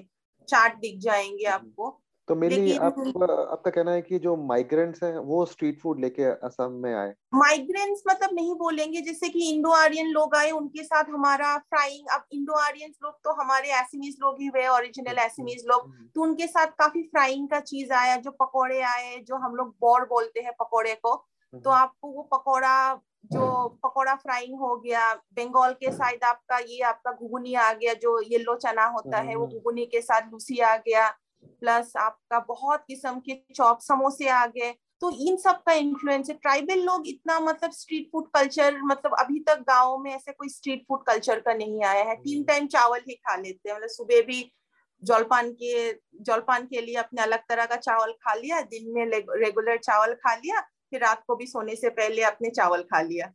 चाट दिख जाएँगे आपको। तो मेनली आपका आपका कहना है कि जो माइग्रेंट्स हैं वो स्ट्रीट फ़ूड लेके असम में आए माइग्रेंट्स मतलब नहीं बोलेंगे जैसे कि इंडो आर्यन लोग आए उनके साथ हमारा फ्राइंग अब इंडो आर्यन लोग तो हमारे एसमीज लोग ही हुए ओरिजिनल एसमीज लोग हम्म। तो उनके साथ काफ़ी फ्राइंग का चीज़ आया जो पकौड़े आए जो हम लोग बोर बोलते हैं पकौड़े को तो हम्म। आपको वो पकौड़ा जो पकौड़ा फ्राइंग हो गया बंगाल के साइड आपका ये आपका घुगुनी आ गया जो येलो चना होता है वो हम्म। घुगुनी के साथ लूसी आ गया प्लस आपका बहुत किस्म के चॉप समोसे आ गए। तो इन सब का इन्फ्लुएंस है। ट्राइबल लोग इतना मतलब स्ट्रीट फ़ूड कल्चर मतलब अभी तक गाँव में ऐसे कोई स्ट्रीट फ़ूड कल्चर का नहीं आया है। तीन टाइम चावल ही खा लेते हैं। मतलब सुबह भी जलपान के जलपान के लिए अपने अलग तरह का चावल खा लिया दिन में रेगुलर चावल खा लिया फिर रात को भी सोने से पहले अपने चावल खा लिया।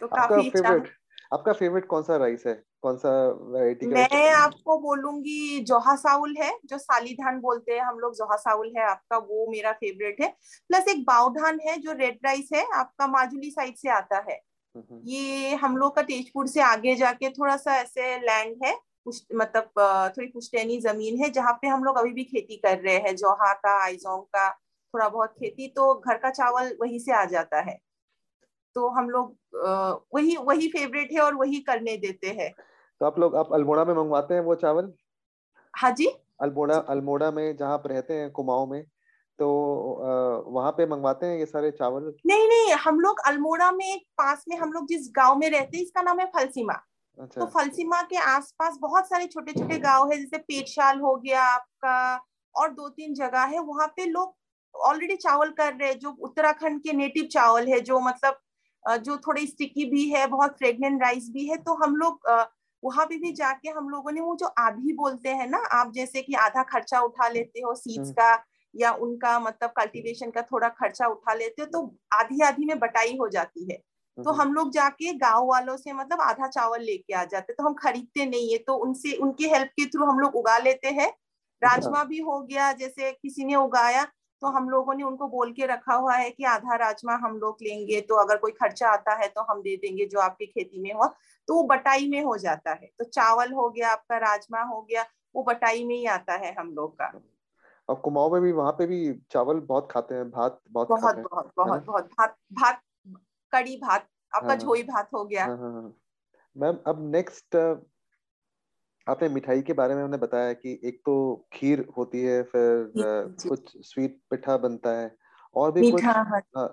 तो काफ़ी फेवरेट आपका फेवरेट कौन सा राइस है? कौन सा वैरायटी मैं आपको बोलूँगी जोहा साउल है जो साली धान बोलते हैं हम लोग जोहा साउल है आपका वो मेरा फेवरेट है। प्लस एक बाउधान है जो रेड राइस है आपका माजुली साइड से आता है। ये हम लोग का तेजपुर से आगे जाके थोड़ा सा ऐसे लैंड है मतलब थोड़ी पुश्तैनी ज़मीन है जहाँ पे हम लोग अभी भी खेती कर रहे हैं जोहा का आइजोंग का थोड़ा बहुत खेती तो घर का चावल वहीं से आ जाता है। तो हम लोग वही वही फेवरेट है और वही करने देते हैं। तो आप लोग आप अल्मोड़ा में मंगवाते हैं वो चावल? हाँ जी। अल्मोड़ा अल्मोड़ा में जहाँ आप रहते हैं कुमाऊं में तो वहाँ पे मंगवाते हैं ये सारे चावल? नहीं नहीं हम लोग अल्मोड़ा में पास में हम लोग जिस गाँव में रहते हैं इसका नाम है फलसीमा। अच्छा। तो फलसीमा के आसपास बहुत सारे छोटे छोटे गाँव है जैसे पेटशाल हो गया आपका और दो तीन जगह है वहाँ पे लोग ऑलरेडी चावल कर रहे हैं जो उत्तराखंड के नेटिव चावल है जो मतलब जो थोड़ी स्टिकी भी है बहुत फ्रेगनेंट राइस भी है तो हम लोग वहाँ पे भी जाके हम लोगों ने वो जो आधी बोलते हैं ना आप जैसे कि आधा खर्चा उठा लेते हो सीड्स हम्म। का या उनका मतलब कल्टीवेशन का थोड़ा खर्चा उठा लेते हो तो आधी आधी में बटाई हो जाती है तो हम्म। हम लोग जाके गाँव वालों से मतलब आधा चावल लेके आ जाते तो हम खरीदते नहीं है तो उनसे उनकी हेल्प के थ्रू हम लोग उगा लेते हैं अच्छा। राजमा भी हो गया जैसे किसी ने उगाया तो हम लोगों ने उनको बोल के रखा हुआ है कि आधा राजमा हम लोग लेंगे तो अगर कोई खर्चा आता है तो हम दे देंगे जो आपकी खेती में हुआ तो वो बटाई में हो जाता है। तो चावल हो गया आपका राजमा हो गया वो बटाई में ही आता है हम लोग का। और कुमाऊं में भी वहाँ पे भी चावल बहुत खाते हैं भात बहुत बहुत खाते बहुत हैं, बहुत बहुत भात भात कड़ी भात आपका हाँ, झोई भात हो गया। हाँ, हाँ, मैम अब नेक्स्ट आपने मिठाई के बारे में हमने बताया कि एक तो खीर होती है फिर कुछ स्वीट पिठा बनता है और भी कुछ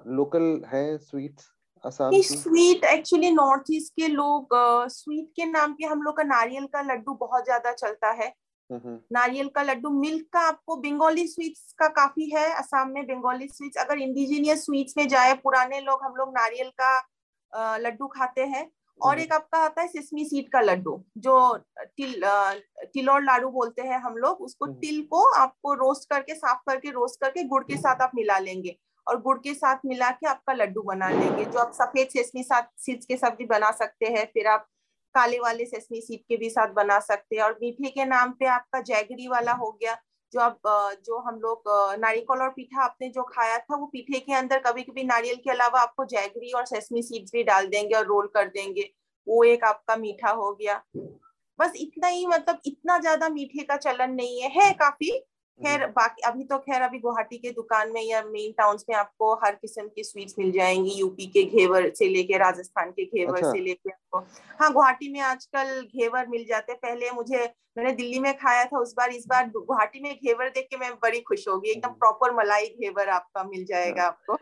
लोकल है sweets Assam sweet actually north east के लोग स्वीट के नाम पे हम लोग का नारियल का लड्डू बहुत ज़्यादा चलता है। नारियल का लड्डू मिल्क का आपको बंगाली स्वीट्स का काफ़ी है असम में बंगाली स्वीट्स अगर इंडिजीनियस स्वीट्स में जाए पुराने लोग हम लोग नारियल का लड्डू खाते हैं। और एक आपका आता है सिसमी सीड का लड्डू जो तिल तिलोर लाडू बोलते हैं हम लोग उसको तिल को आपको रोस्ट करके साफ़ करके रोस्ट करके गुड़ के साथ आप मिला लेंगे। और गुड़ के साथ मिला के आपका लड्डू बना लेंगे जो आप सफ़ेद सेसमी साथ सीड्स के सब्ज़ी बना सकते हैं फिर आप काले वाले सेसमी सीड के भी साथ बना सकते हैं। और मीठे के नाम पे आपका जैगरी वाला हो गया जो आप जो हम लोग नारिकल और पीठा आपने जो खाया था, वो पीठे के अंदर कभी कभी नारियल के अलावा आपको जैगरी और सेसमी सीड्स भी डाल देंगे और रोल कर देंगे। वो एक आपका मीठा हो गया। बस इतना ही मतलब इतना ज़्यादा मीठे का चलन नहीं है। है काफ़ी खैर हम्म। बाकी अभी तो खैर अभी गुवाहाटी के दुकान में या मेन टाउन्स में आपको हर किस्म की स्वीट्स मिल जाएँगी यूपी के घेवर से लेके राजस्थान के घेवर अच्छा। से लेके आपको हाँ गुवाहाटी में आजकल घेवर मिल जाते पहले मुझे मैंने दिल्ली में खाया था उस बार इस बार गुवाहाटी में घेवर देख के मैं बड़ी खुश होगी एकदम प्रॉपर हम्म। मलाई घेवर आपका मिल जाएगा हाँ। आपको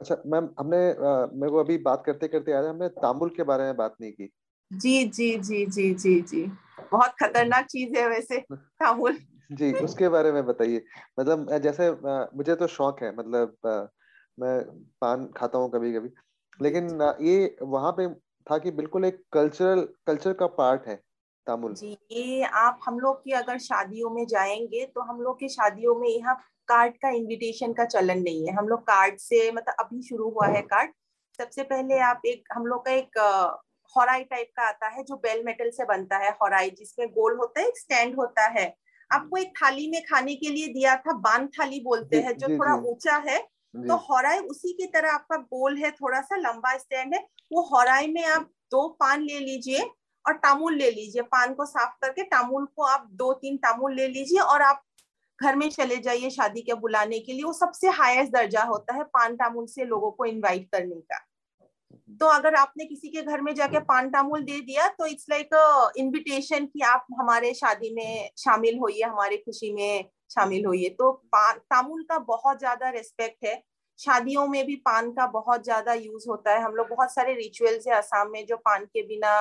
अच्छा मैम हमने मेरे को अभी बात करते करते आ रहा हमने तामुल के बारे में बात नहीं की जी जी जी जी जी जी बहुत खतरनाक चीज़ है वैसे तामुल जी उसके बारे में बताइए। मतलब जैसे मुझे तो शौक है मतलब मैं पान खाता हूँ कभी कभी लेकिन ये वहाँ पे था कि बिल्कुल एक कल्चरल कल्चर का पार्ट है तामुल। जी ये आप हम लोग की अगर शादियों में जाएँगे तो हम लोग की शादियों में यहाँ कार्ड का इनविटेशन का चलन नहीं है। हम लोग कार्ड से मतलब अभी शुरू हुआ है कार्ड। सबसे पहले आप एक हम लोग का एक हॉराई टाइप का आता है जो बेल मेटल से बनता है हॉराई जिसमें गोल होता है एक स्टैंड होता है। आपको एक थाली में खाने के लिए दिया था बान थाली बोलते हैं जो थोड़ा ऊँचा है तो हॉराई उसी की तरह आपका गोल है थोड़ा सा लंबा स्टैंड है वो हॉराई में आप दो पान ले लीजिए और टामुल ले लीजिए पान को साफ़ करके तामूल को आप दो तीन तामूल ले लीजिए और आप घर में चले जाइए शादी के बुलाने के लिए वो सबसे हाईएस्ट दर्जा होता है पान तामूल से लोगों को इनवाइट करने का। तो अगर आपने किसी के घर में जाके पान टामुल दे दिया तो इट्स लाइक इनविटेशन कि आप हमारे शादी में शामिल होइए हमारे खुशी में शामिल होइए। तो पान तामुल का बहुत ज़्यादा रिस्पेक्ट है। शादियों में भी पान का बहुत ज़्यादा यूज़ होता है। हम लोग बहुत सारे रिचुअल्स है असम में जो पान के बिना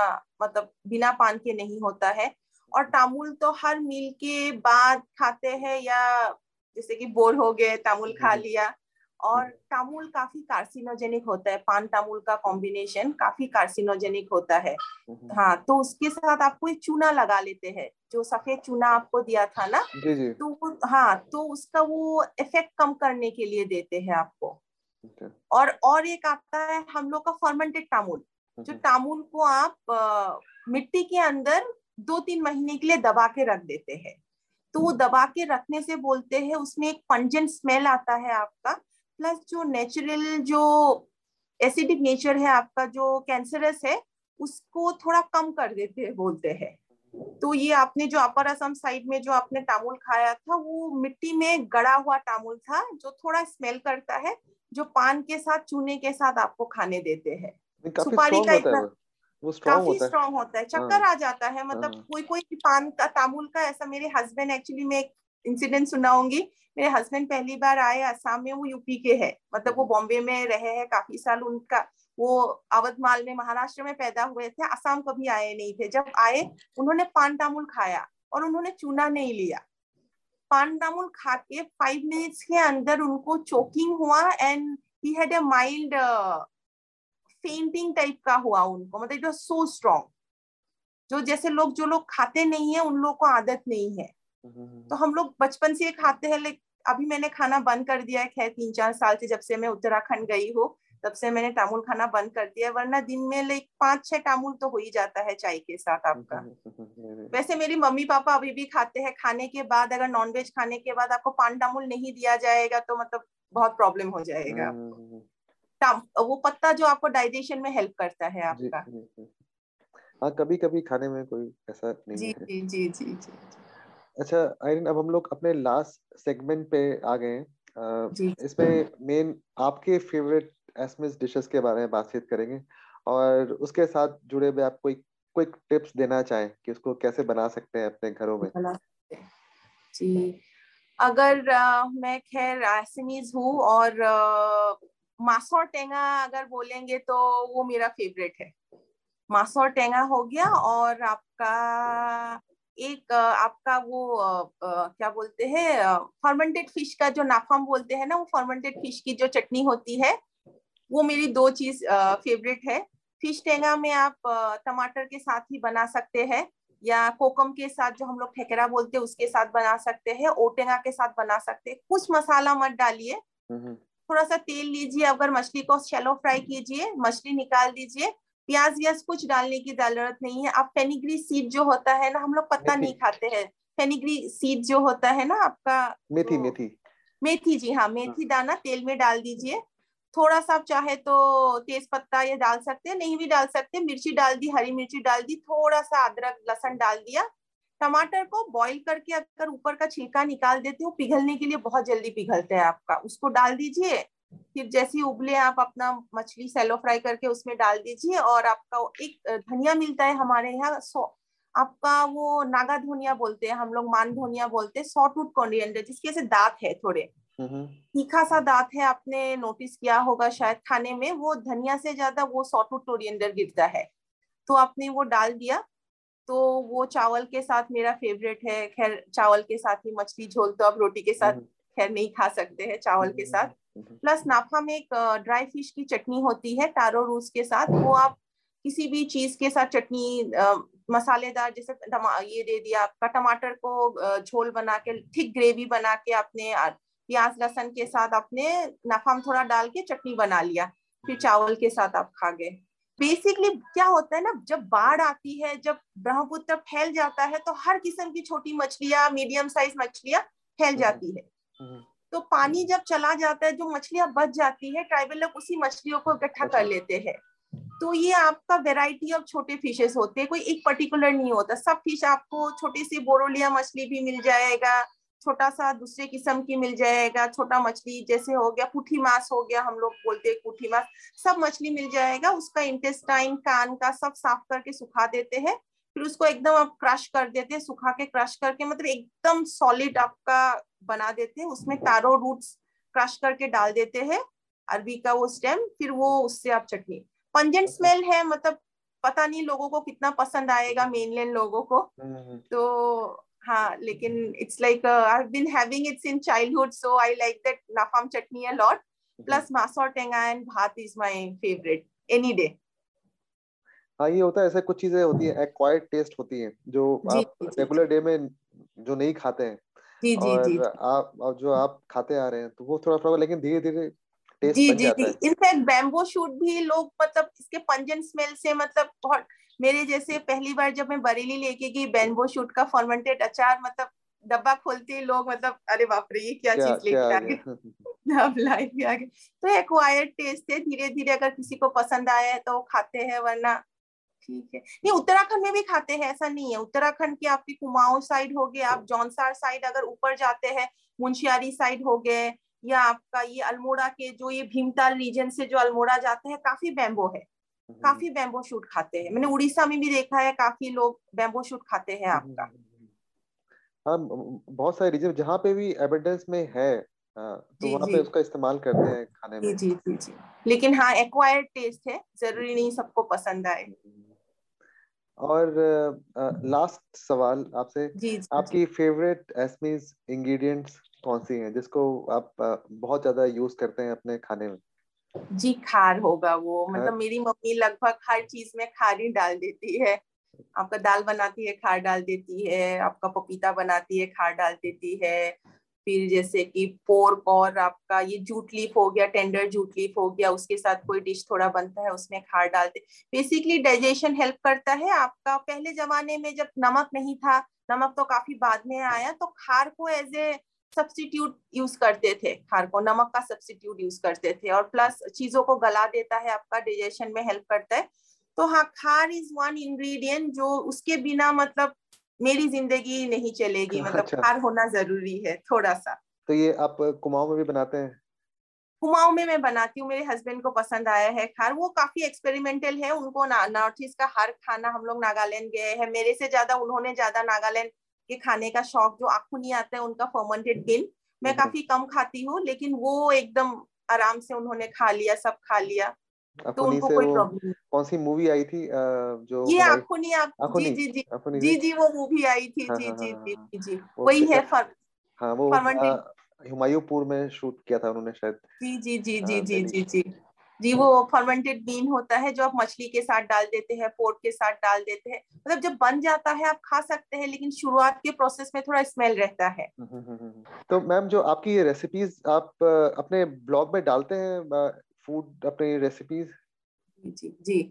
मतलब बिना पान के नहीं होता है। और तामुल तो हर मील के बाद खाते हैं या जैसे कि बोर हो गए तामुल खा लिया। और तामुल काफ़ी कार्सिनोजेनिक होता है पान तामुल का कॉम्बिनेशन काफ़ी कार्सिनोजेनिक होता है। हाँ तो उसके साथ आपको एक चूना लगा लेते हैं जो सफ़ेद चूना आपको दिया था ना जी जी। तो हाँ तो उसका वो इफ़ेक्ट कम करने के लिए देते हैं आपको। और और एक आता है हम लोग का फॉर्मेंटेड तामुल जो तामुल को आप आ, मिट्टी के अंदर दो तीन महीने के लिए दबा के रख देते हैं। तो वो दबा के रखने से बोलते हैं उसमें एक पंजेंट स्मेल आता है आपका प्लस जो नेचुरल जो एसिडिक नेचर है आपका जो कैंसरस है उसको थोड़ा कम कर देते हैं बोलते हैं। तो ये आपने जो अपर असम साइड में जो आपने टामुल खाया था वो मिट्टी में गड़ा हुआ टामुल था जो थोड़ा स्मेल करता है जो पान के साथ चूने के साथ आपको खाने देते हैं। सुपारी का इतना काफ़ी स्ट्रॉन्ग होता है चक्कर हाँ, आ जाता है मतलब हाँ, कोई कोई पान का तामुल का ऐसा मेरे हस्बैंड एक्चुअली में एक इंसिडेंट सुनाऊँगी मेरे हस्बैंड पहली बार आए, आसाम में, वो यूपी के है। मतलब वो बॉम्बे में रहे हैं काफ़ी साल उनका। वो अवधमाल में, महाराष्ट्र में पैदा हुए थे, आसाम कभी आए नहीं थे। जब आए, उन्होंने पान तामुल खाया और उन्होंने चूना नहीं लिया। पान तामुल खा के फाइव मिनट्स के अंदर उनको चोकिंग हुआ and he had a mild fainting type का हुआ उनको। मतलब इट वाज सो स्ट्रॉन्ग जो जैसे लोग, जो लोग खाते नहीं है, उन लोगों को आदत नहीं है। तो हम लोग बचपन से खाते हैं लेकिन अभी मैंने खाना बंद कर दिया है खैर तीन चार साल से जब से मैं उत्तराखंड गई हूँ तब से मैंने टामुल खाना बंद कर दिया वरना दिन में लाइक पाँच छह टामुल तो हो ही जाता है चाय के साथ आपका। वैसे मेरी मम्मी पापा अभी भी खाते हैं खाने के बाद अगर नॉनवेज खाने के बाद आपको पान टामुल नहीं दिया जाएगा तो मतलब बहुत प्रॉब्लम हो जाएगा आपको वो पत्ता जो आपको डाइजेशन में हेल्प करता है आपका हाँ कभी कभी खाने में कोई ऐसा नहीं जी, है जी जी जी जी अच्छा आयरन अब हम लोग अपने लास्ट सेगमेंट पे आ गए हैं। इसमें मेन आपके फेवरेट एसमिस डिशेस के बारे में बातचीत करेंगे और उसके साथ जुड़े हुए आप कोई क्विक टिप्स देना चाहें कि उसको कैसे बना सकते हैं अपने घरों में? जी। अगर आ, मैं खैर एसमीज हूँ और मासौर टेंगा अगर बोलेंगे तो वो मेरा फेवरेट है। मासौर टेंगा हो गया और आपका एक आपका वो क्या बोलते हैं फर्मेंटेड फ़िश का जो नाफाम बोलते हैं ना वो फर्मेंटेड फ़िश की जो चटनी होती है वो मेरी दो चीज़ फेवरेट है। फ़िश टेंगा में आप टमाटर के साथ ही बना सकते हैं या कोकम के साथ जो हम लोग ठेकरा बोलते हैं उसके साथ बना सकते हैं ओटेंगा के साथ बना सकते हैं। कुछ मसाला मत डालिए। थोड़ा सा तेल लीजिए अगर मछली को शेलो फ्राई कीजिए मछली निकाल दीजिए प्याज व्याज कुछ डालने की ज़रूरत नहीं है। आप फेनिग्री सीड जो होता है ना हम लोग पत्ता नहीं खाते हैं। फेनिग्री सीड जो होता है ना आपका मेथी तो, मेथी। मेथी जी हाँ मेथी दाना तेल में डाल दीजिए। थोड़ा सा आप चाहे तो तेज पत्ता ये डाल सकते हैं नहीं भी डाल सकते। मिर्ची डाल दी हरी मिर्ची डाल दी थोड़ा सा अदरक लहसन डाल दिया। टमाटर को बॉईल करके अगर ऊपर का छिलका निकाल देते हो पिघलने के लिए बहुत जल्दी पिघलते हैं आपका। उसको डाल दीजिए। फिर जैसे उबले आप अपना मछली सेलो फ्राई करके उसमें डाल दीजिए और आपका एक धनिया मिलता है हमारे यहाँ सो आपका वो नागा धोनिया बोलते हैं हम लोग मान धोनिया बोलते हैं सॉटूट कॉन्डियंडर जिसके ऐसे दांत है थोड़े। तीखा सा दांत है आपने नोटिस किया होगा शायद खाने में वो धनिया से ज़्यादा वो सॉटूट कोरिएंडर गिरता है। तो आपने वो डाल दिया तो वो चावल के साथ मेरा फेवरेट है। खैर चावल के साथ ही मछली झोल तो आप रोटी के साथ खैर नहीं खा सकते हैं चावल के साथ। प्लस नाफा में एक ड्राई फ़िश की चटनी होती है टारो रूस के साथ। वो आप किसी भी चीज़ के साथ चटनी मसालेदार जैसे ये दे दिया आपका टमाटर को झोल बना के थिक ग्रेवी बना के आपने प्याज लहसन के साथ आपने नफाम थोड़ा डाल के चटनी बना लिया फिर चावल के साथ आप खा गए। बेसिकली क्या होता है ना जब बाढ़ आती है जब ब्रह्मपुत्र फैल जाता है तो हर किस्म की छोटी मछलियाँ मीडियम साइज़ मछलियाँ फैल जाती है। तो पानी जब चला जाता है, जो मछलियाँ बच जाती है ट्राइबल लोग उसी मछलियों को इकट्ठा कर लेते हैं। तो ये आपका वेराइटी ऑफ़ छोटे फिशेस होते हैं, कोई एक पर्टिकुलर नहीं होता। सब फ़िश आपको छोटी सी बोरोलिया मछली भी मिल जाएगा छोटा सा दूसरे किस्म की मिल जाएगा, छोटा मछली जैसे हो गया, पुठी मास हो गया, हम लोग बोलते हैं पुठी मास, सब मछली मिल जाएगा, उसका इंटेस्टाइन कान का सब साफ़ करके सुखा देते हैं। फिर उसको एकदम आप क्रश कर देते हैं सुखा के क्रश करके मतलब एकदम सॉलिड आपका बना देते हैं। उसमें टारो रूट्स क्रश करके डाल देते हैं अरबी का वो स्टेम फिर वो उससे आप चटनी। पंजेंट स्मेल है मतलब पता नहीं लोगों को कितना पसंद आएगा मेनलैंड लोगों को। हम्म। तो हाँ लेकिन it's like I been having its in childhood so I like that Naphaam chutney a lot plus masor tenga and bhat is my favourite any day हाँ ये होता है ऐसे कुछ चीज़ें होती है एक्वायर्ड टेस्ट होती है जो आप रेगुलर डे में जो नहीं खाते हैं जी जी और जी आप जो आप खाते आ रहे हैं तो वो थोड़ा थोड़ा लेकिन धीरे धीरे टेस्ट जी जी। जी इनफैक्ट बैम्बो शूट भी लोग मतलब इसके पंजन स्मेल से मतलब बहुत मेरे जैसे पहली बार जब मैं बरेली लेके गई बैम्बो शूट का फॉर्मेंटेड अचार मतलब डब्बा खोलते ही लोग मतलब अरे बाप रे ये क्या, क्या चीज़ लेके आ गए अब लाइफ आ गए तो एक्वायर्ड टेस्ट है धीरे धीरे अगर किसी को पसंद आया है तो वो खाते हैं वरना ठीक है। नहीं उत्तराखंड में भी खाते हैं ऐसा नहीं है। उत्तराखंड की आपकी कुमाऊं साइड हो गए आप जौनसार साइड अगर ऊपर जाते हैं मुंशियारी साइड हो गए या आपका ये अल्मोड़ा के जो ये भीमताल रीजन से जो अल्मोड़ा जाते हैं काफ़ी बैम्बो है। हम्म। काफ़ी बैम्बो शूट खाते हैं। मैंने उड़ीसा में भी देखा है काफ़ी लोग बैम्बो शूट खाते हैं हम्म, आपका। हम्म, हाँ बहुत सारे रीजन जहाँ पे भी एविडेंस में है हाँ, तो वहाँ पे उसका इस्तेमाल करते हैं खाने में। जी जी जी। लेकिन हाँ एक्वायर्ड टेस्ट है ज़रूरी नहीं सबको पसंद आए। और लास्ट uh, सवाल आपसे आपकी फेवरेट एसमीज इंग्रेडिएंट्स कौन सी हैं जिसको आप uh, बहुत ज़्यादा यूज़ करते हैं अपने खाने में? जी खार होगा वो। मतलब मेरी मम्मी लगभग हर चीज़ में खार ही डाल देती है। आपका दाल बनाती है खार डाल देती है। आपका पपीता बनाती है खार डाल देती है। फिर जैसे कि पोर्क और आपका ये जूट लीफ हो गया टेंडर जूट लीफ हो गया, उसके साथ कोई डिश थोड़ा बनता है, उसमें खार डालते बेसिकली डाइजेशन हेल्प करता है आपका। पहले जमाने में जब नमक नहीं था, नमक तो काफ़ी बाद में आया तो खार को एज ए सब्सटीट्यूट यूज़ करते थे। खार को, नमक का सब्सटीट्यूट यूज़ करते थे और प्लस चीज़ों को गला देता है आपका डाइजेशन में हेल्प करता है। तो हाँ खार इज़ वन इंग्रेडिएंट जो उसके बिना मतलब मेरी ज़िंदगी नहीं चलेगी मतलब अच्छा। खार होना ज़रूरी है थोड़ा सा तो ये आप कुमाऊं में भी बनाते हैं कुमाऊं में मैं बनाती हूँ मेरे हस्बैंड को पसंद आया है खार वो काफ़ी एक्सपेरिमेंटल है उनको नॉर्थ ईस्ट का हर खाना हम लोग नागालैंड गए हैं मेरे से ज़्यादा उन्होंने ज़्यादा नागालैंड के खाने का शौक जो आखू नहीं आता है उनका फर्मेंटेड गिन मैं हम्म। काफ़ी कम खाती हूँ लेकिन वो एकदम आराम से उन्होंने खा लिया सब खा लिया तो कोई कौन सी मूवी आई थी जो ये जी जी जी। जी जी वो मूवी आई थी। हाँ, जी हाँ, जी हाँ, जी जी। वही है फर हाँ वो हुमायूंपुर में शूट किया था उन्होंने शायद। जी जी जी जी जी जी जी। जी वो फर्मेंटेड बीन होता है जो आप मछली के साथ डाल देते हैं पोर्ट के साथ डाल देते हैं। मतलब जब बन जाता है आप खा सकते हैं लेकिन शुरुआत के प्रोसेस में थोड़ा स्मेल रहता है। हम्म, हम्म, हम्म, तो मैम जो आपकी ये रेसिपीज़ आप अपने ब्लॉग में डालते हैं फ़ूड अपने रेसिपीज़ जी जी।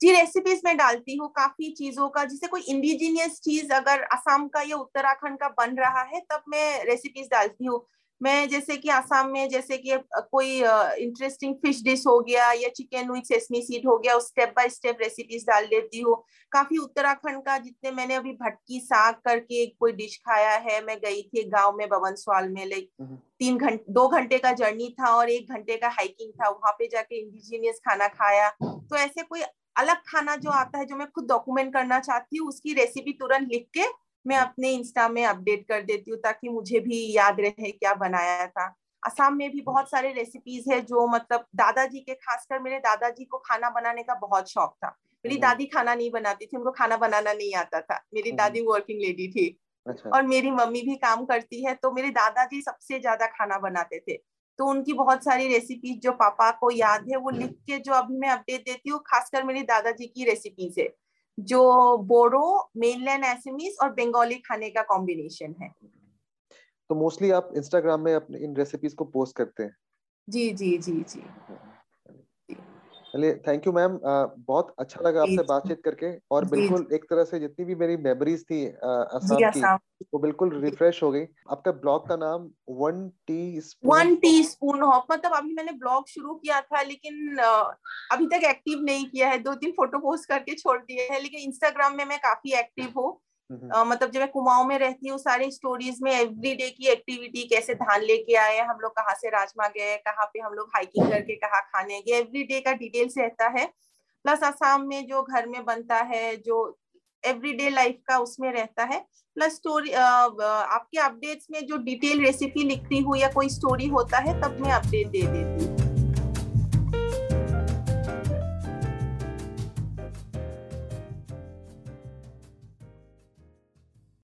जी रेसिपीज़ में डालती हूँ काफ़ी चीज़ों का। जैसे कोई इंडिजीनियस चीज़ अगर असम का या उत्तराखंड का बन रहा है, तब मैं रेसिपीज़ डालती हूँ। मैं जैसे कि आसाम में जैसे कि कोई इंटरेस्टिंग फ़िश डिश हो गया या चिकन विथ सेसमी सीड हो गया उस स्टेप बाय स्टेप रेसिपीज़ डाल देती हूँ काफ़ी उत्तराखंड का जितने मैंने अभी भटकी साग करके कोई डिश खाया है मैं गई थी गाँव में बवनसवाल में लाइक हम्म। तीन घंटे दो घंटे का जर्नी था और एक घंटे का हाइकिंग था वहाँ पे जाके इंडिजीनियस खाना खाया तो ऐसे कोई अलग खाना जो आता है जो मैं खुद डॉक्यूमेंट करना चाहती हूँ उसकी रेसिपी तुरंत लिख के मैं अपने इंस्टा में अपडेट कर देती हूँ ताकि मुझे भी याद रहे क्या बनाया था। असम में भी बहुत सारे रेसिपीज़ है जो मतलब दादाजी के खासकर मेरे दादाजी को खाना बनाने का बहुत शौक था। मेरी हम्म। दादी खाना नहीं बनाती थी उनको खाना बनाना नहीं आता था। मेरी हम्म। दादी वर्किंग लेडी थी। अच्छा। और मेरी मम्मी भी काम करती है तो मेरे दादाजी सबसे ज़्यादा खाना बनाते थे। तो उनकी बहुत सारी रेसिपीज़ जो पापा को याद है वो लिख के जो अभी मैं अपडेट देती हूँ खासकर मेरी दादाजी की रेसिपीज़ है। जो बोडो मेनलैंड एसमीज और बंगाली खाने का कॉम्बिनेशन है। तो मोस्टली आप इंस्टाग्राम में अपने इन रेसिपीज़ को पोस्ट करते हैं। जी जी जी जी। चलिए थैंक यू मैम बहुत अच्छा लगा आपसे बातचीत करके और बिल्कुल एक तरह से जितनी भी मेरी मेमोरीज थी असम की वो बिल्कुल रिफ्रेश हो गई। आपका ब्लॉग का नाम one tea one teaspoon of मतलब अभी मैंने ब्लॉग शुरू किया था लेकिन अभी तक एक्टिव नहीं किया है। दो तीन फ़ोटो पोस्ट करके छोड़ दिए है लेकिन इंस्टाग्राम में मैं काफ़ी एक्टिव हूँ। Uh, मतलब जब मैं कुमाऊं में रहती हूँ सारी स्टोरीज में एवरीडे की एक्टिविटी कैसे धान लेके आए हम लोग कहाँ से राजमा गए कहाँ पे हम लोग हाइकिंग करके कहाँ खाने गए एवरीडे का डिटेल्स रहता है। प्लस आसाम में जो घर में बनता है जो एवरीडे लाइफ का उसमें रहता है। प्लस स्टोरी आपके अपडेट्स में जो डिटेल रेसिपी लिखती हूँ या कोई स्टोरी होता है तब मैं अपडेट दे देती हूँ।